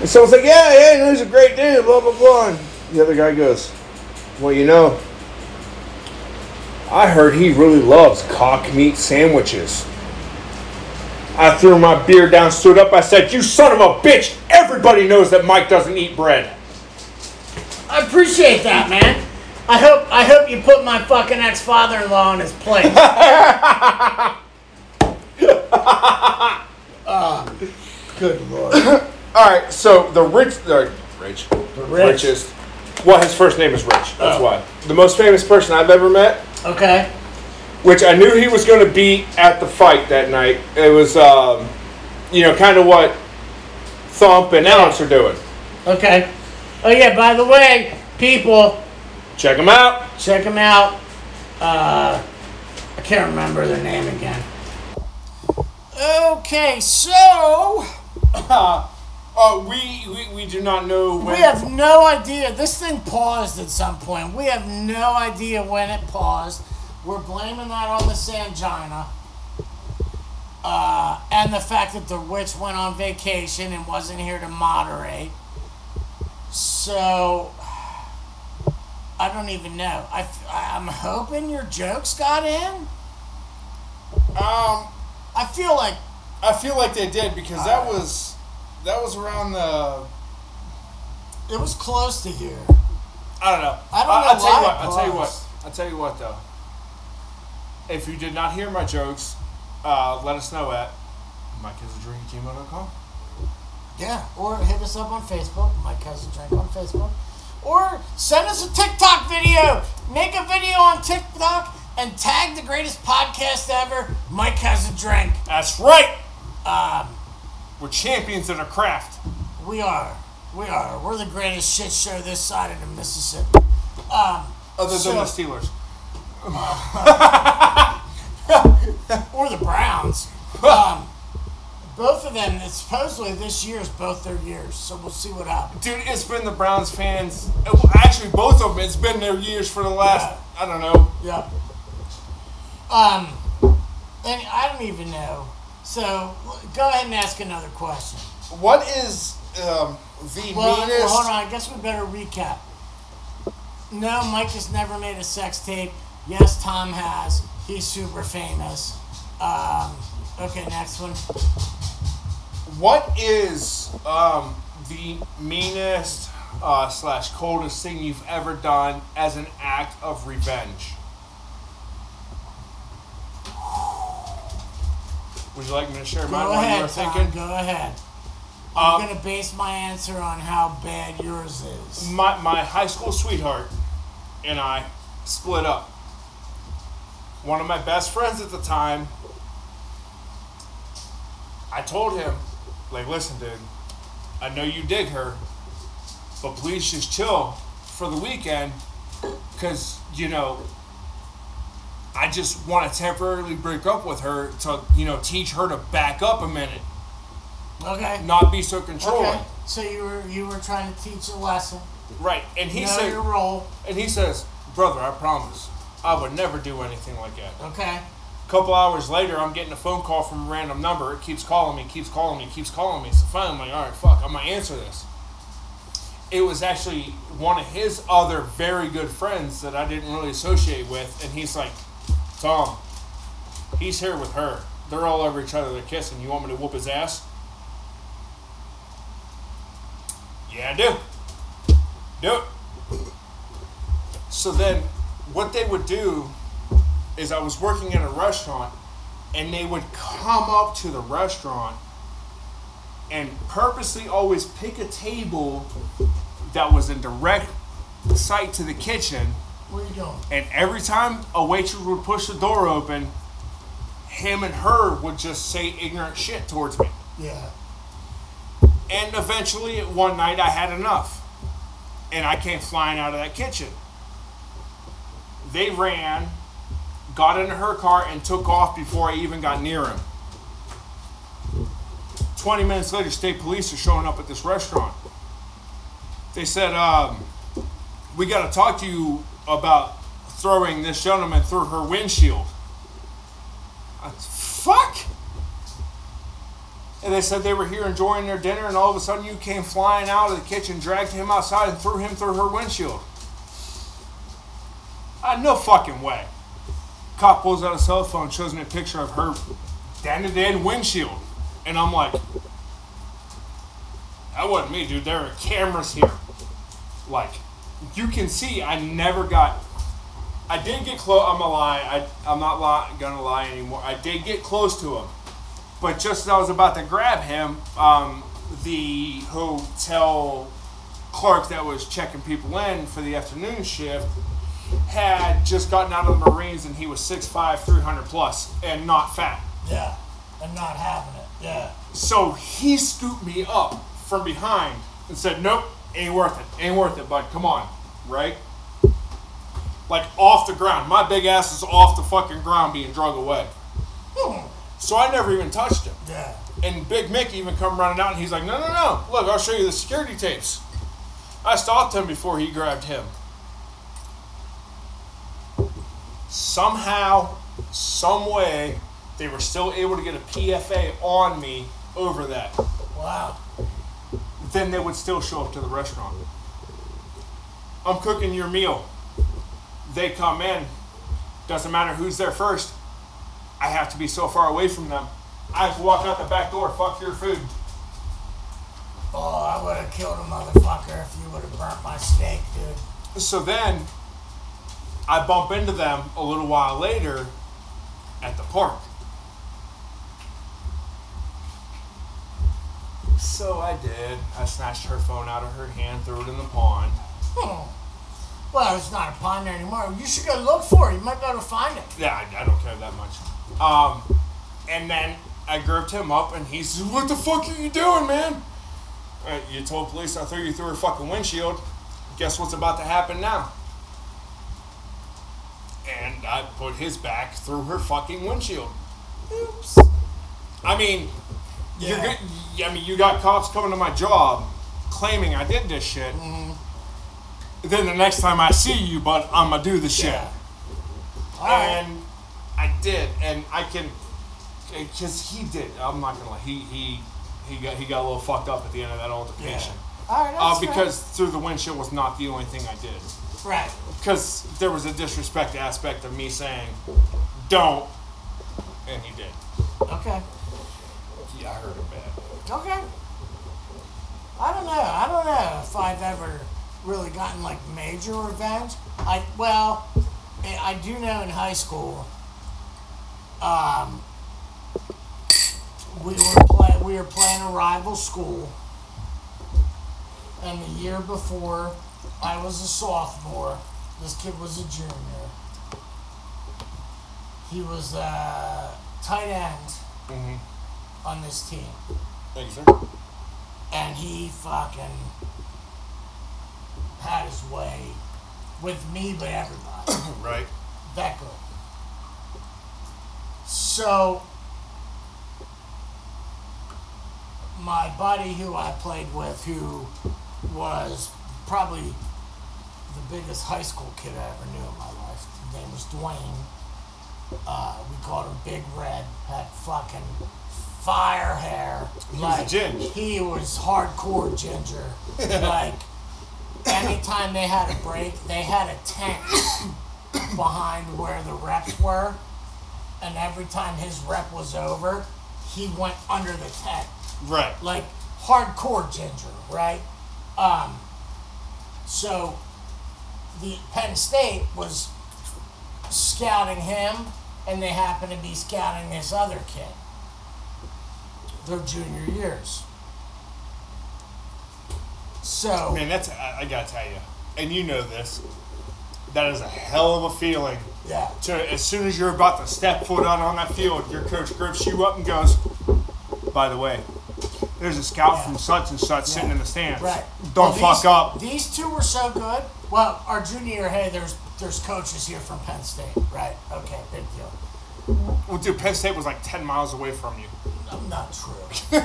and someone's like, Yeah, yeah, he's a great dude, blah, blah, blah. And the other guy goes, Well, you know, I heard he really loves cock meat sandwiches. I threw my beer down, stood up. I said, You son of a bitch! Everybody knows that Mike doesn't eat bread. I appreciate that, man. I hope I hope you put my fucking ex father in law in his place. oh, ah, good lord. All right, so the rich, the rich, the rich. richest. Well, his first name is Rich. That's Oh. why. The most famous person I've ever met, Okay. which I knew he was going to be at the fight that night. It was, um, you know, kind of what Thump and Alex are doing. Okay. Oh yeah. By the way, people, Check him out. check them out. Uh, I can't remember their name again. Okay, so Uh, uh, we, we we do not know when. we have no idea. This thing paused at some point. We have no idea when it paused. We're blaming that on the Sangina. Uh, and the fact that the witch went on vacation and wasn't here to moderate. So, I don't even know. I, I'm hoping your jokes got in. Um, I feel like I feel like they did because that was that was around the it was close to here. I don't know. I don't I'll, know I'll tell why you what. I'll tell you what. I'll tell you what though. If you did not hear my jokes, uh, let us know at mikehasadrink@gmail.com. Yeah, or hit us up on Facebook, my cousin a Drink on Facebook. Or send us a TikTok video. Make a video on TikTok and tag the greatest podcast ever, Mike Has a Drink. That's right. Um, We're champions in our craft. we are. We are. We're the greatest shit show this side of the Mississippi. Um, Other So- than the Steelers. or the Browns. Um, both of them, it's supposedly this year is both their years, so we'll see what happens. Dude, it's been the Browns fans. Actually, both of them. It's been their years for the last. I don't know. Yeah. Um, and I don't even know. So go ahead and ask another question. What is um, the Well, meanest? well, hold on. I guess we better recap. No, Mike has never made a sex tape. Yes, Tom has. He's super famous. Um, okay, next one. What is um, the meanest uh, slash coldest thing you've ever done as an act of revenge? Would you like me to share mine Go while you ahead, were Tom. thinking? Go ahead. I'm Um, gonna base my answer on how bad yours is. my, my high school sweetheart and I split up. One of my best friends at the time, I told him, like, listen, dude, I know you dig her, but please just chill for the weekend because, you know, I just want to temporarily break up with her to, you know, teach her to back up a minute, Okay. not be so controlling. Okay. So you were you were trying to teach a lesson. Right. And he said, your role. And he says, Brother, I promise. I would never do anything like that. Okay. A couple hours later, I'm getting a phone call from a random number. It keeps calling me, keeps calling me, keeps calling me. So finally, I'm like, all right, fuck, I'm gonna answer this. It was actually one of his other very good friends that I didn't really associate with, and he's like, Tom, he's here with her. They're all over each other. They're kissing. You want me to whoop his ass? Yeah, I do. Do it. So then, what they would do is I was working in a restaurant, and they would come up to the restaurant and purposely always pick a table that was in direct sight to the kitchen. What are you doing? And every time a waitress would push the door open, him and her would just say ignorant shit towards me. Yeah. And eventually, one night, I had enough. And I came flying out of that kitchen. They ran, got into her car, and took off before I even got near him. 20 minutes later, state police are showing up at this restaurant. They said, um, We got to talk to you about throwing this gentleman through her windshield. I, fuck! And they said they were here enjoying their dinner, and all of a sudden you came flying out of the kitchen, dragged him outside, and threw him through her windshield. Uh, no fucking way. Cop pulls out a cell phone, shows me a picture of her dented in windshield. And I'm like, that wasn't me, dude. There are cameras here. Like, you can see I never got. I did get close. I'm a lie. I, I'm not li- gonna lie anymore. I did get close to him. But just as I was about to grab him, um, the hotel clerk that was checking people in for the afternoon shift had just gotten out of the Marines and he was 6'5, 300 plus, and not fat. Yeah. And not having it. Yeah. So he scooped me up from behind and said, Nope, ain't worth it. Ain't worth it, bud. Come on. Right? Like off the ground. My big ass is off the fucking ground being drug away. Hmm. So I never even touched him. Yeah. And Big Mick even come running out and he's like, No, no, no. Look, I'll show you the security tapes. I stopped him before he grabbed him. Somehow, some way, they were still able to get a PFA on me over that. Wow. Then they would still show up to the restaurant. I'm cooking your meal. They come in. Doesn't matter who's there first. I have to be so far away from them. I have to walk out the back door. Fuck your food. Oh, I would have killed a motherfucker if you would have burnt my steak, dude. So then I bump into them a little while later at the park. So I did. I snatched her phone out of her hand, threw it in the pond. Hmm. Well, it's not a pond there anymore. You should go look for it. You might be able to find it. Yeah, I, I don't care that much. Um, and then I gripped him up, and he says, "What the fuck are you doing, man?" Uh, you told police I threw you through her fucking windshield. Guess what's about to happen now? And I put his back through her fucking windshield. Oops. I mean, Yeah. good, I mean, you got cops coming to my job claiming I did this shit. Then the next time I see you, but I'm gonna do the shit. Yeah. Right. And I did, and I can, because he did. I'm not gonna lie. He he he got he got a little fucked up at the end of that altercation. All right. Uh, because through the windshield was not the only thing I did. Right. Because there was a disrespect aspect of me saying, "Don't," and he did. Okay. I heard it bad. Okay. I don't know. I don't know if I've ever really gotten like major revenge. I well, I I do know in high school. Um, we were play, we were playing a rival school, and the year before, I was a sophomore. This kid was a junior. He was a tight end Mm-hmm. On this team Thank you, sir. and he fucking had his way with me, but everybody. Right. that good. So, my buddy who I played with, who was probably the biggest high school kid I ever knew in my life, His name was Dwayne. Uh, we called him Big Red. Had fucking fire hair. He was a ginge. He was hardcore ginger. like anytime they had a break, they had a tent behind where the reps were, and every time his rep was over, he went under the tent Right. like hardcore ginger, right? Um, so the Penn State was scouting him, and they happened to be scouting this other kid. Their junior years. So Man, that's I, I gotta tell you, and you know this. That is a hell of a feeling. yeah, To as soon as you're about to step foot out on that field, your coach grips you up and goes, "By the way, there's a scout from such and such sitting in the stands. right. Don't Well, fuck these, up." These two were so good. Well, our junior year, hey, there's there's coaches here from Penn State, right? Okay, big deal. Well, dude, Penn State was like ten miles away from you. I'm not true.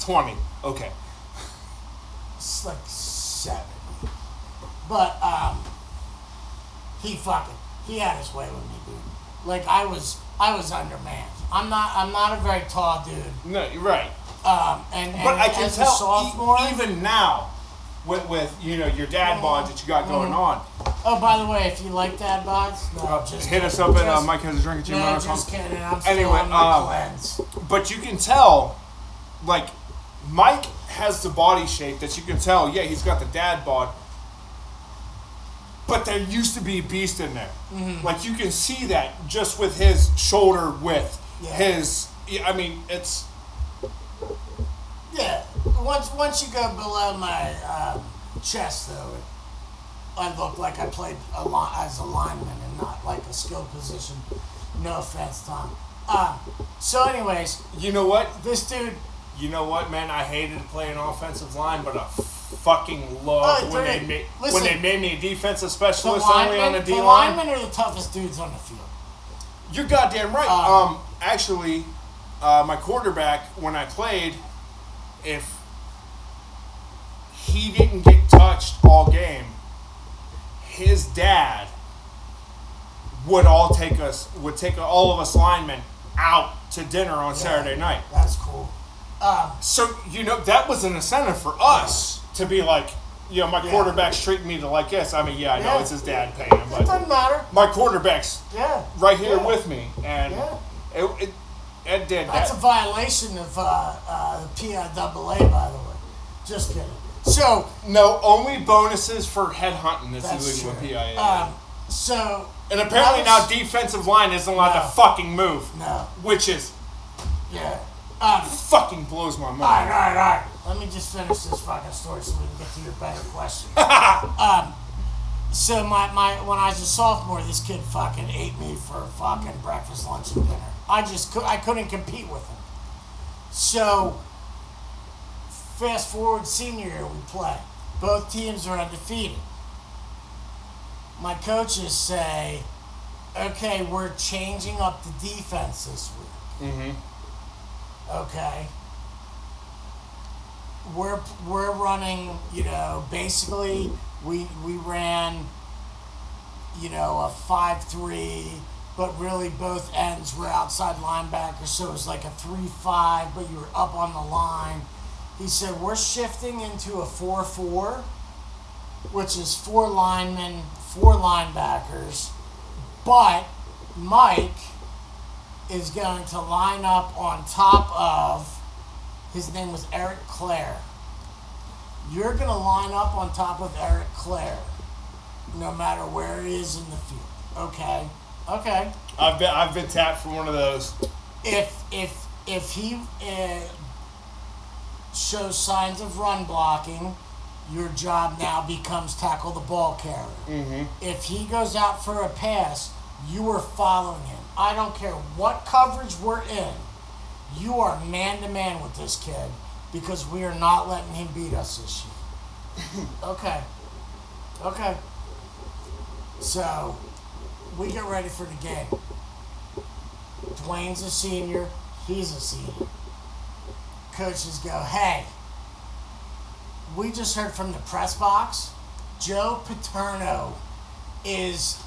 Twenty. Okay. It's like seven. But um he fucking he had his way with me, dude. Like I was I was undermanned. I'm not I'm not a very tall dude. No, you're right. Um and, and But I can as tell a sophomore e- even now, with with you know your dad bod that you got going on. Oh by the way, if you like dad bods, no, Uh, just hit us up at uh, Just- Mike has a drink at No, gmail.com. just kidding. I'm still Anyway, on my um, cleanse. But you can tell, like, Mike has the body shape that you can tell. Yeah, he's got the dad bod. But there used to be a beast in there. Mm-hmm. Like you can see that just with his shoulder width. Yeah. His, I mean, it's Yeah. Once once you go below my um, chest, though, it, I look like I played a li- as a lineman and not like a skill position. No offense, Tom. Um, so, anyways, you know what? this dude. You know what, man? I hated playing offensive line, but I fucking loved Oh, when they dude, made listen. when they made me a defensive The specialist only on the linemen, D the line. linemen are the toughest dudes on the field. You're goddamn right. Um, Um, actually, uh, my quarterback when I played, if he didn't get touched all game, his dad would all take us would take all of us linemen out to dinner on Saturday night. That's cool. Um, So you know that was an incentive for us to be like, you know, my Yeah. quarterback's treating me to like this. I mean, yeah, I know it's his dad paying him, it but doesn't matter. my quarterback's Yeah. right here Yeah. with me, and Yeah. it, it, it did That's a violation of uh, uh, PIAA, by the way. Just kidding. So, no, only bonuses for head hunting this is that's illegal true. PIA. Um, so, and apparently that now defensive line isn't allowed No. to fucking move, No. which is Yeah. Um, fucking blows my all right, mind. all right, all right. Let me just finish this fucking story so we can get to your better question. um, so my, my when I was a sophomore, this kid fucking ate me for fucking breakfast, lunch, and dinner. I just could I couldn't compete with him. So fast forward senior year, we play. Both teams are undefeated. My coaches say, "Okay, we're changing up the defense this week." Mm-hmm. okay we're we're running you know basically we we ran you know a 5-3 but really both ends were outside linebackers so it was like a 3-5 but you were up on the line he said we're shifting into a 4-4 which is four linemen four linebackers but mike is going to line up on top of his name was Eric Clare. You're going to line up on top of Eric Clare no matter where he is in the field. Okay. Okay. I've been I've been tapped for one of those. If if if he uh, shows signs of run blocking, your job now becomes tackle the ball carrier. Mm-hmm. If he goes out for a pass, you are following him. I don't care what coverage we're in. You are man to man with this kid because we are not letting him beat us this year. okay. Okay. So, we get ready for the game. Dwayne's a senior, he's a senior. Coaches go, hey, we just heard from the press box. Joe Paterno is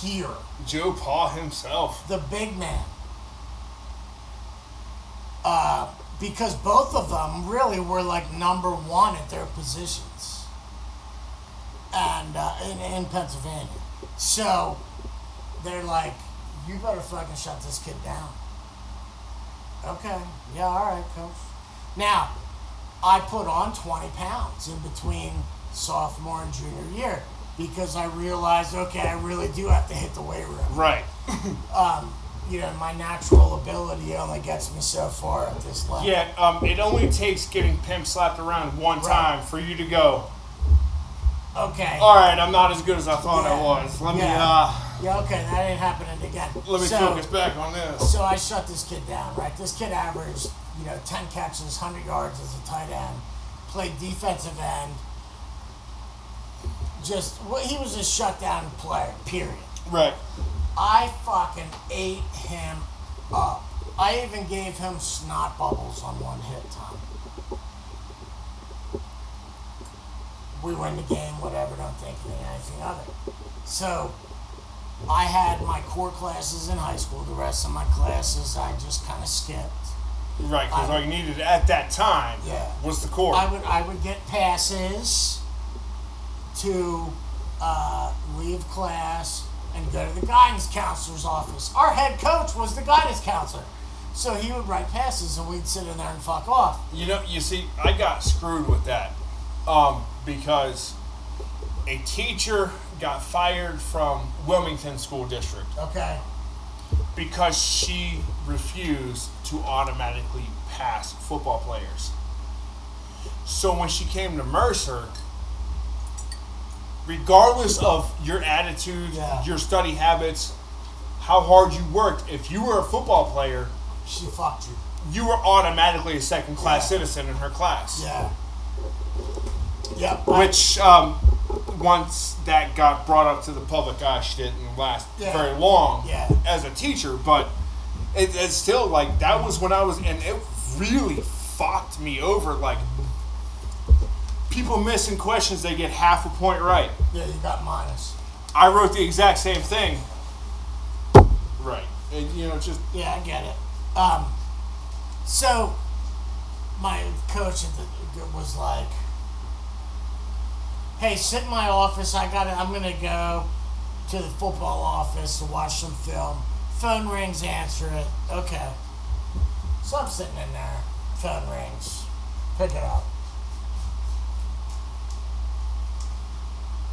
here, Joe Pa himself. the big man. Uh, because both of them really were like number one at their positions, and uh, in, in Pennsylvania. So they're like, "You better fucking shut this kid down." Okay, yeah, all right, coach. Now, I put on 20 pounds in between sophomore and junior year because I realized, okay, I really do have to hit the weight room. Right. Um, you know, my natural ability only gets me so far at this level. Yeah, um, it only takes getting pimp slapped around one Right. time for you to go, Okay. all right, I'm not as good as I thought I was. Let me, Yeah. uh, Yeah, okay, that ain't happening again. let me so, focus back on this. So I shut this kid down, right? This kid averaged, you know, 10 catches, 100 yards as a tight end, played defensive end. Just, well, he was a shutdown player, period. Right. I fucking ate him up. I even gave him snot bubbles on one hit time. We win the game, whatever, don't think anything of it. So, I had my core classes in high school. The rest of my classes I just kind of skipped. Right, because I- all you needed at that time Yeah. was the core. I would I would get passes to uh, leave class and go to the guidance counselor's office. Our head coach was the guidance counselor, so he would write passes and we'd sit in there and fuck off. You know, you see, I got screwed with that um, because a teacher got fired from Wilmington School District Okay. because she refused to automatically pass football players. So when she came to Mercer, regardless of your attitude, Yeah. your study habits, how hard you worked, if you were a football player, She fucked you. you were automatically a second class Yeah. citizen in her class. Yeah. Yep. I- Which, um, once that got brought up to the public eye, she didn't last Yeah. very long Yeah. as a teacher. But it, it's still like that was when I was, and it really fucked me over. Like people missing questions, they get half a point right. yeah, you got minus. I wrote the exact same thing. Right. And, you know, just Yeah, I get it. Um, so my coach was like, "Hey, sit in my office. I got to I'm gonna go to the football office to watch some film. Phone rings, answer it. Okay. So I'm sitting in there. Phone rings. Pick it up.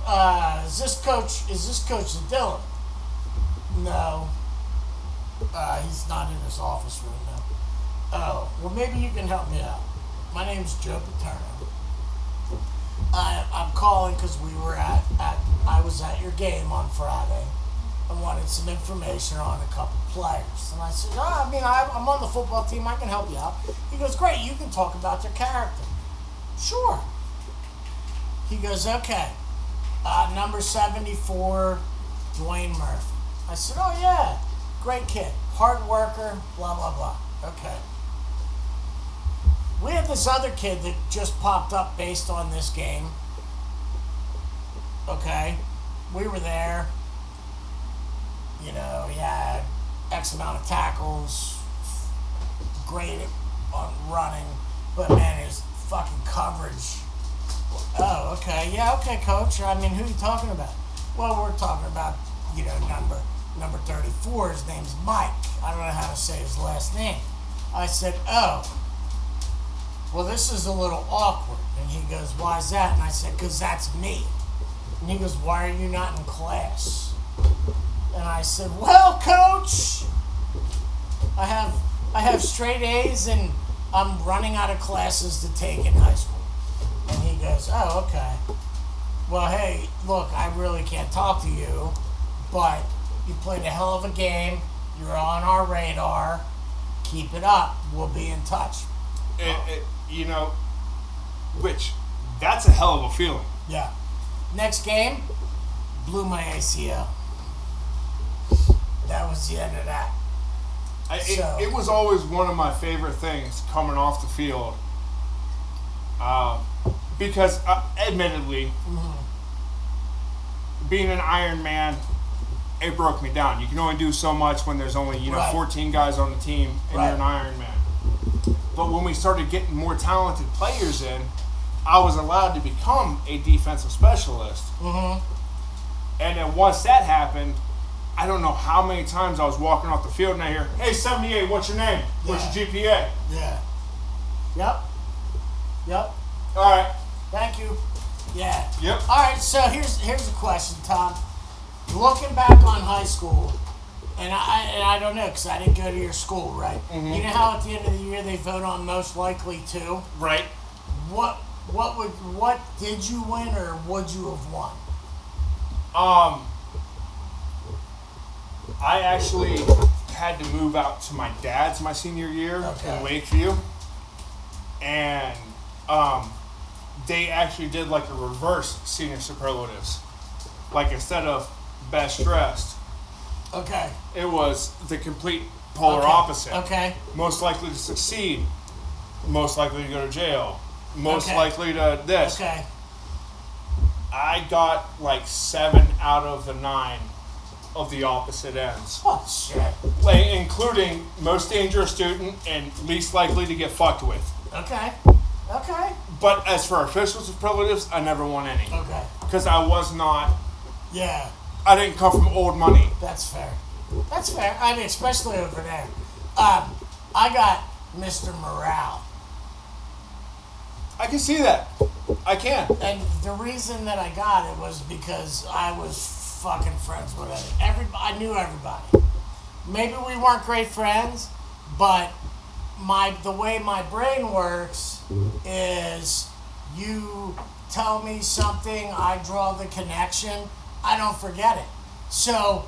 Uh, is this coach? Is this coach Dylan? No. Uh, he's not in his office room now. Oh, well, maybe you can help me out. My name's Joe Paterno. I, I'm calling because we were at, at, I was at your game on Friday. I wanted some information on a couple players. And I said, oh, I mean, I, I'm on the football team. I can help you out. He goes, great. You can talk about their character. Sure. He goes, okay. Uh, number 74, Dwayne Murphy. I said, oh, yeah. Great kid. Hard worker, blah, blah, blah. Okay. We had this other kid that just popped up based on this game. Okay. We were there. You know, he had X amount of tackles, great on running, but man, his fucking coverage. Oh, okay. Yeah, okay, coach. I mean, who are you talking about? Well, we're talking about, you know, number number 34. His name's Mike. I don't know how to say his last name. I said, oh. Well, this is a little awkward. And he goes, why is that? And I said, because that's me. And he goes, why are you not in class? And I said, well, coach, I have I have straight A's and I'm running out of classes to take in high school. And he goes, oh, okay. Well, hey, look, I really can't talk to you, but you played a hell of a game. You're on our radar. Keep it up. We'll be in touch. it, it, uh, you know, which that's a hell of a feeling. Yeah. Next game, blew my ACL. That was the end of that. I, it, So- it was always one of my favorite things coming off the field. Um, because, uh, admittedly, being an Iron Man, it broke me down. You can only do so much when there's only you know Right. 14 guys on the team and Right. you're an Iron Man. But when we started getting more talented players in, I was allowed to become a defensive specialist. Mm-hmm. And then once that happened, I don't know how many times I was walking off the field and I hear, "Hey, 78, what's your name? What's your GPA?" Yeah. Yep. Yep. All right. Thank you. Yeah. Yep. All right. So here's here's a question, Tom. Looking back on high school, and I and I don't know because I didn't go to your school, right? Mm-hmm. You know how at the end of the year they vote on most likely to. Right. What what would what did you win or would you have won? Um, I actually had to move out to my dad's my senior year Okay. in Lakeview, and um, they actually did like a reverse senior superlatives. Like instead of best dressed, Okay. it was the complete polar okay. opposite. Okay. Most likely to succeed, most likely to go to jail, most Okay. likely to this. Okay. I got like seven out of the nine of the opposite ends, Oh shit. like, including most dangerous student and least likely to get fucked with. Okay. Okay. But as for official superlatives, I never won any Okay. because I was not. Yeah. I didn't come from old money. That's fair. That's fair. I mean, especially over there. Um, I got Mr. Morale. I can see that. I can. And the reason that I got it was because I was fucking friends with it. Every I knew everybody. Maybe we weren't great friends, but my the way my brain works is you tell me something, I draw the connection, I don't forget it. So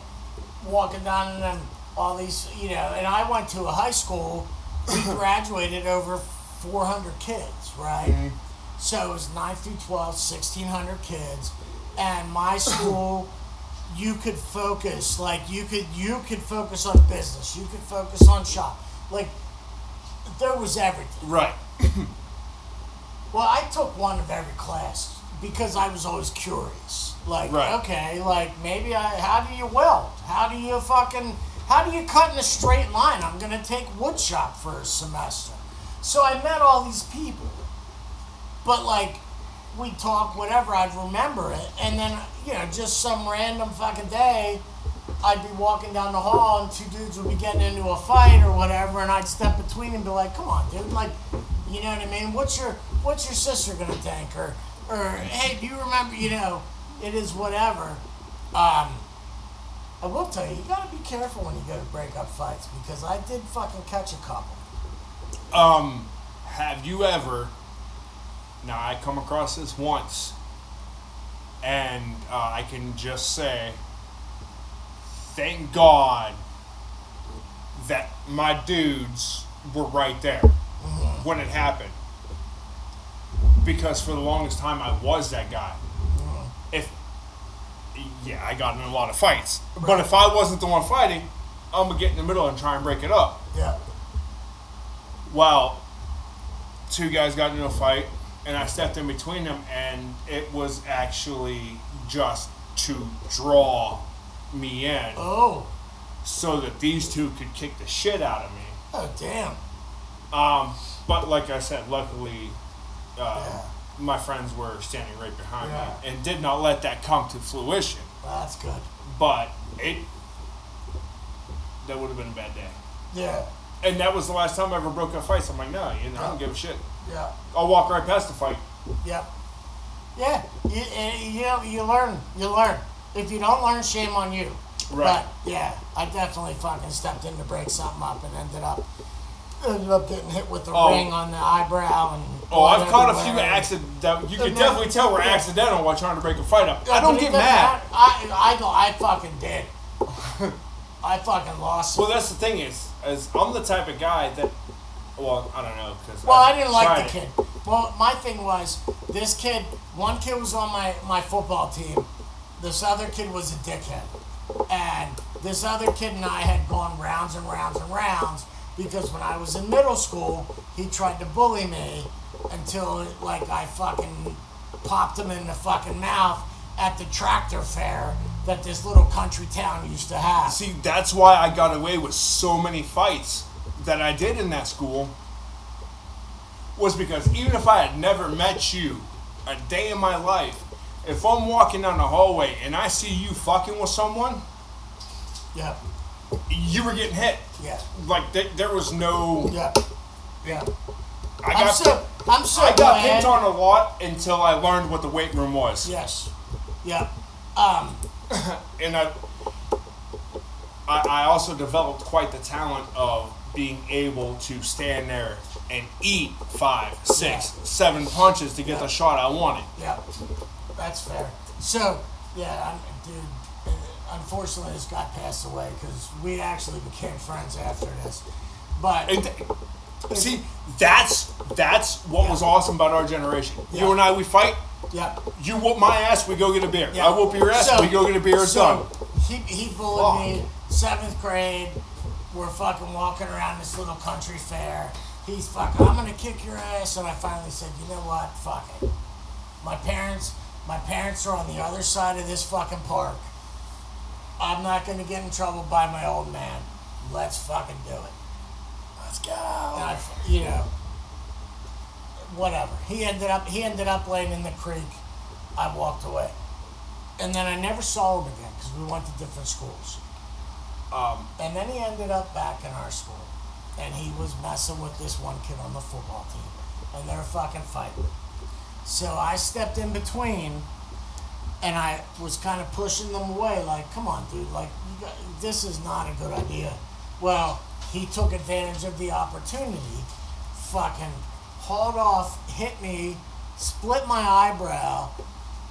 walking down and then all these, you know, and I went to a high school. We graduated over 400 kids, right? Mm-hmm. So it was 9 through 12, 1,600 kids. And my school, you could focus, like you could you could focus on business, you could focus on shop. Like there was everything. Right. Well, I took one of every class because I was always curious. Like, Right. okay, like maybe I how do you weld? How do you fucking how do you cut in a straight line? I'm gonna take wood shop for a semester. So I met all these people. But like we talk whatever, I'd remember it. And then, you know, just some random fucking day I'd be walking down the hall and two dudes would be getting into a fight or whatever, and I'd step between and be like, "Come on, dude! Like, you know what I mean? What's your What's your sister gonna think?" Or, or hey, do you remember? You know, it is whatever. Um, I will tell you, you gotta be careful when you go to break up fights because I did fucking catch a couple. Um, have you ever? Now I come across this once, and uh, I can just say, thank God that my dudes were right there when it happened. Because for the longest time I was that guy. If yeah, I got in a lot of fights, but if I wasn't the one fighting, I'm gonna get in the middle and try and break it up. Yeah. Well, two guys got into a fight, and I stepped in between them, and it was actually just to draw me in Oh. so that these two could kick the shit out of me. Oh damn. Um, but like I said, luckily, uh, Yeah. my friends were standing right behind Yeah. me and did not let that come to fruition. Well, that's good. But it that would have been a bad day. Yeah. And that was the last time I ever broke up fights. I'm like, no, you know, I don't give a shit. Yeah. I'll walk right past the fight. Yep. Yeah, you, eh, you you learn, you learn. If you don't learn, shame on you. Right. But yeah, I definitely fucking stepped in to break something up and ended up ended up getting hit with the Oh. ring on the eyebrow and. Oh, I've caught a few everywhere. accident. That you can No, definitely tell we're yeah. accidental while trying to break a fight up. I don't but get even mad. that, I I go. I fucking did. I fucking lost. Well, that's the thing is, is I'm the type of guy that. Well, I don't know because. Well, I didn't like the kid. Well, my thing was this kid. One kid was on my my football team. This other kid was a dickhead, and this other kid and I had gone rounds and rounds and rounds because when I was in middle school, he tried to bully me until like I fucking popped him in the fucking mouth at the tractor fair that this little country town used to have. See, that's why I got away with so many fights that I did in that school. Was because even if I had never met you a day in my life, if I'm walking down the hallway and I see you fucking with someone, yeah, you were getting hit. yeah, Like th- there was no. yeah, yeah. I I'm got so I'm so I got glad. picked on a lot until I learned what the weight room was, Yes, yeah. Um, and I, I I also developed quite the talent of being able to stand there and eat five, six, seven punches to get the shot I wanted. yeah, that's fair. So yeah, I'm, dude. Unfortunately, this guy passed away because we actually became friends after this. But see, that's that's what was awesome about our generation. Yeah. You and I, we fight. yeah, You whoop my ass, we go get a beer. Yeah. I whoop your ass, So- we go get a beer. So done. He, he bullied me seventh grade. We're fucking walking around this little country fair. He's fucking, I'm gonna kick your ass. And I finally said, you know what? Fuck it. My parents, my parents are on the other side of this fucking park. I'm not gonna get in trouble by my old man. Let's fucking do it. Let's go. I, you know, whatever. He ended up he ended up laying in the creek. I walked away, and then I never saw him again because we went to different schools. Um, And then he ended up back in our school, and he was messing with this one kid on the football team, and they're fucking fighting. So I stepped in between, and I was kind of pushing them away, like, "Come on, dude! Like, you got, this is not a good idea." Well, he took advantage of the opportunity, fucking hauled off, hit me, split my eyebrow,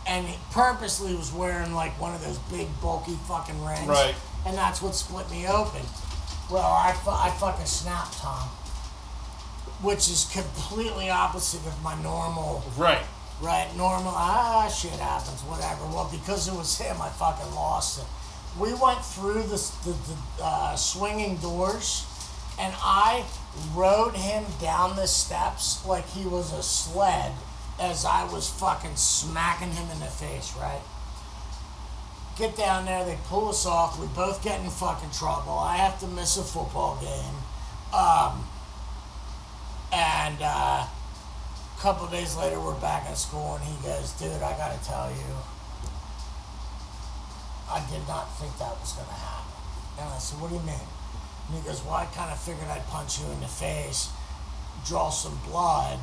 and he purposely was wearing like one of those big bulky fucking rings. Right. And that's what split me open. Well, I, fu- I fucking snapped, Tom. Which is completely opposite of my normal, right. right? Normal, ah, shit happens, whatever. Well, because it was him, I fucking lost it. We went through the, the, the uh, swinging doors, and I rode him down the steps like he was a sled as I was fucking smacking him in the face, right? Get down there, they pull us off. We both get in fucking trouble. I have to miss a football game. Um, and uh, a couple days later, we're back at school, and he goes, Dude, I gotta tell you, I did not think that was gonna happen. And I said, What do you mean? And he goes, Well, I kind of figured I'd punch you in the face, draw some blood,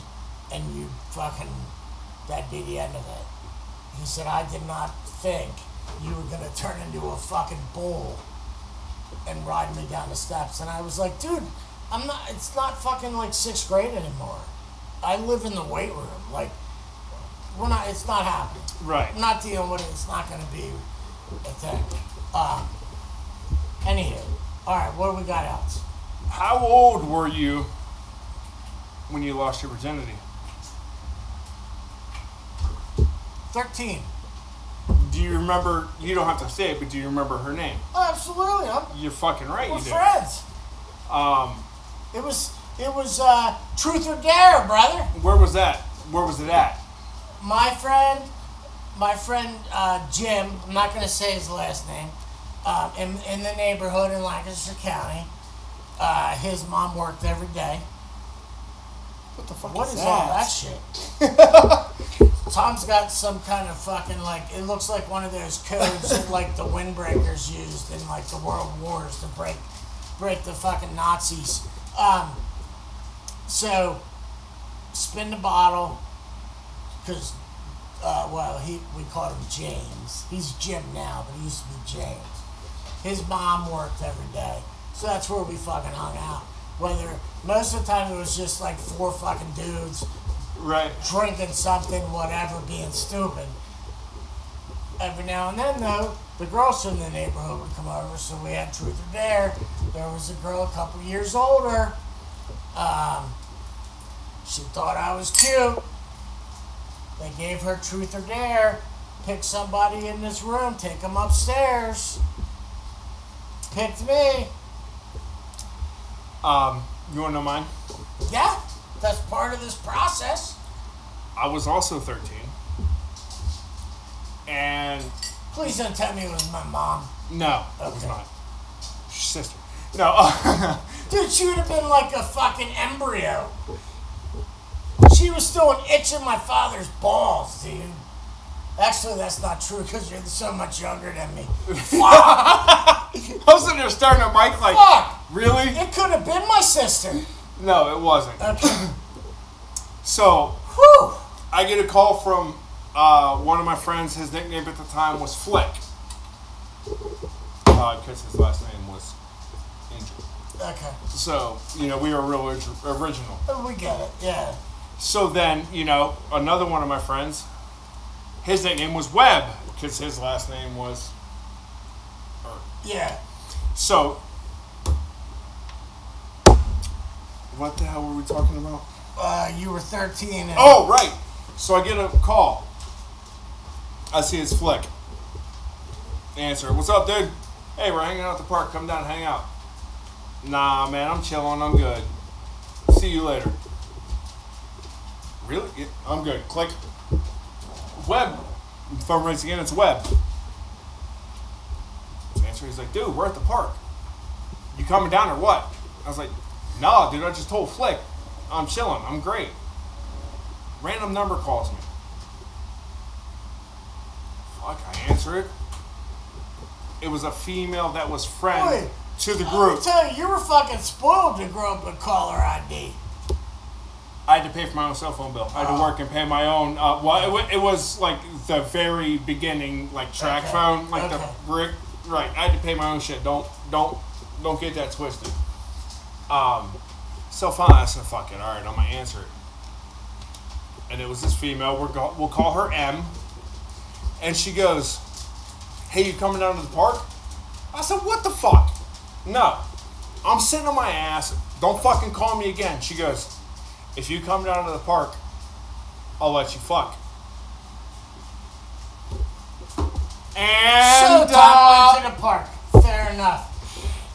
and you fucking, that'd be the end of it. He said, I did not think you were gonna turn into a fucking bull and ride me down the steps. And I was like, dude, I'm not, it's not fucking like sixth grade anymore. I live in the weight room. Like, we're not, it's not happening. Right. I'm not dealing with it. It's not gonna be a thing. Um, anywho, alright, what do we got else? How old were you when you lost your virginity? 13. Do you remember? You don't have to say it, but do you remember her name? Oh, absolutely. I'm, You're fucking right. we're you do. friends. Um, It was, it was, uh, truth or dare, brother. where was that? Where was it at? my friend, my friend uh, Jim, I'm not going to say his last name, um, in, in the neighborhood in Lancaster County. Uh, his mom worked every day. What the fuck What is, is that? all that shit? Tom's got some kind of fucking like it looks like one of those codes that like the windbreakers used in like the world wars to break break the fucking Nazis. Um, so spin the bottle because uh, well he we called him James. He's Jim now, but he used to be James. His mom worked every day, so that's where we fucking hung out. Whether most of the time it was just like four fucking dudes Right. drinking something, whatever, being stupid. Every now and then, though, the girls from the neighborhood would come over, so we had truth or dare. There was a girl a couple years older. Um, she thought I was cute. They gave her truth or dare. Pick somebody in this room, take them upstairs. Picked me. Um, you want to know mine? Yeah, that's part of this process. I was also 13. And Please don't tell me it was my mom. No, it was Okay. not. Sister. No. Dude, she would have been like a fucking embryo. She was still an itch in my father's balls, dude. Actually, that's not true because you're so much younger than me. Fuck! I was sitting there staring at Mike like, Fuck! really? It could have been my sister. No, it wasn't. Okay. So Whew. I get a call from uh, one of my friends. His nickname at the time was Flick, because his last name was Angel. Okay. So you know we were real orig- original. Oh, We get it. Yeah. So then you know another one of my friends, his nickname was Webb, because his last name was. Yeah. So. What the hell were we talking about? Uh, you were 13. And Oh, right. So I get a call. I see his flick. Answer. What's up, dude? Hey, we're hanging out at the park. Come down and hang out. Nah, man, I'm chilling. I'm good. See you later. Really? Yeah, I'm good. Click. Web. Phone rings again. It's Webb. Web. Answer. He's like, dude, we're at the park. You coming down or what? I was like, nah, dude. I just told Flick. I'm chilling. I'm great. Random number calls me. Fuck, I answer it. It was a female that was friend Boy, to the group. me tell you, you were fucking spoiled to grow up with caller ID. I had to pay for my own cell phone bill. I had to work and pay my own. Uh, well, it, it was like the very beginning, like track Okay. phone, like Okay. the brick. Right, I had to pay my own shit. Don't, don't, don't get that twisted. Um, so fine. I said, "Fuck it." All right, I'm gonna answer it. And it was this female. We're go- we'll call her M. And she goes, "Hey, you coming down to the park?" I said, "What the fuck?" No, I'm sitting on my ass. Don't fucking call me again. She goes, if you come down to the park, I'll let you fuck. And so went uh, to the park. Fair enough.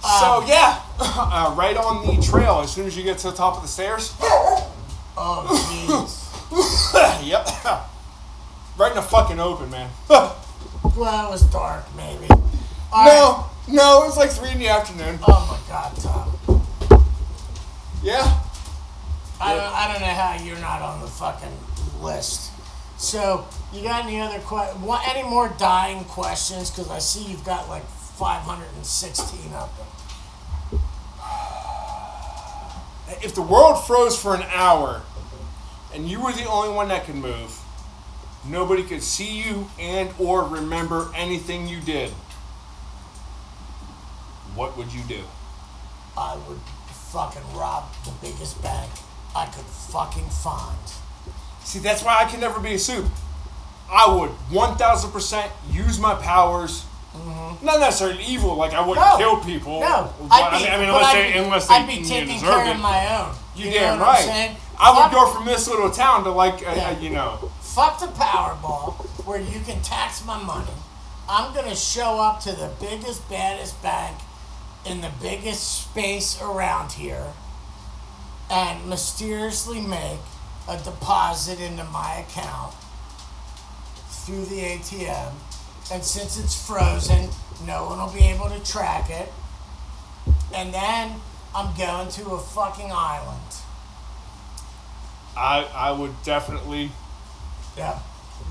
so yeah, uh, right on the trail. As soon as you get to the top of the stairs, Oh, jeez. yep, right in the fucking open, man. well, it was dark, maybe. All right. no, no, it was like three in the afternoon. Oh my God, Tom. Yeah, I don't, I don't know how you're not on the fucking list. So, you got any other que- what, any more dying questions? Because I see you've got like 516 of them. if the world froze for an hour, and you were the only one that could move, nobody could see you and or remember anything you did. What would you do? I would fucking rob the biggest bank I could fucking find. See, that's why I can never be a soup. I would 1000% use my powers. Not necessarily evil, like I wouldn't No. kill people. No, but, I'd be, I mean, unless I'd they, be, unless they I'd be taking care it. of my own. You, damn right. I would go from this little town to like, uh, Yeah. uh, you know, fuck the Powerball where you can tax my money. I'm gonna show up to the biggest, baddest bank in the biggest space around here and mysteriously make a deposit into my account through the ATM. And since it's frozen, no one will be able to track it. And then I'm going to a fucking island. I I would definitely Yeah.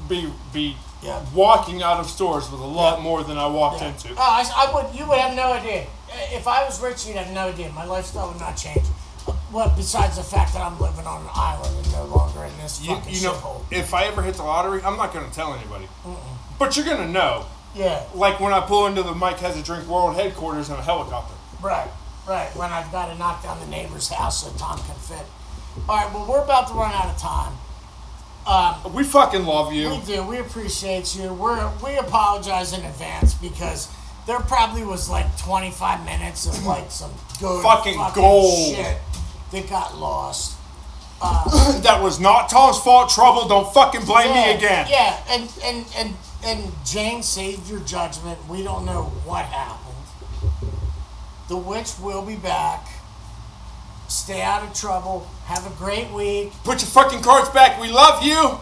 be be Yeah. walking out of stores with a lot Yeah. more than I walked Yeah. into. Oh, I, I would. You would have no idea. If I was rich, you'd have no idea. My lifestyle would not change. Well, besides the fact that I'm living on an island and no longer in this You, fucking you know, shithole. if I ever hit the lottery, I'm not gonna tell anybody. But you're gonna know. Yeah. Like when I pull into the Mike Has a Drink World headquarters in a helicopter. Right. Right. When I've got to knock down the neighbor's house so Tom can fit. All right. Well, we're about to run out of time. Um, We fucking love you. We do. We appreciate you. We're we apologize in advance because there probably was like 25 minutes of like some good Fucking gold. shit that got lost. Uh, that was not Tom's fault. Trouble. Don't fucking blame me again. Yeah, and and and and Jane saved your judgment. We don't know what happened. The witch will be back. Stay out of trouble. Have a great week. Put your fucking cards back. We love you.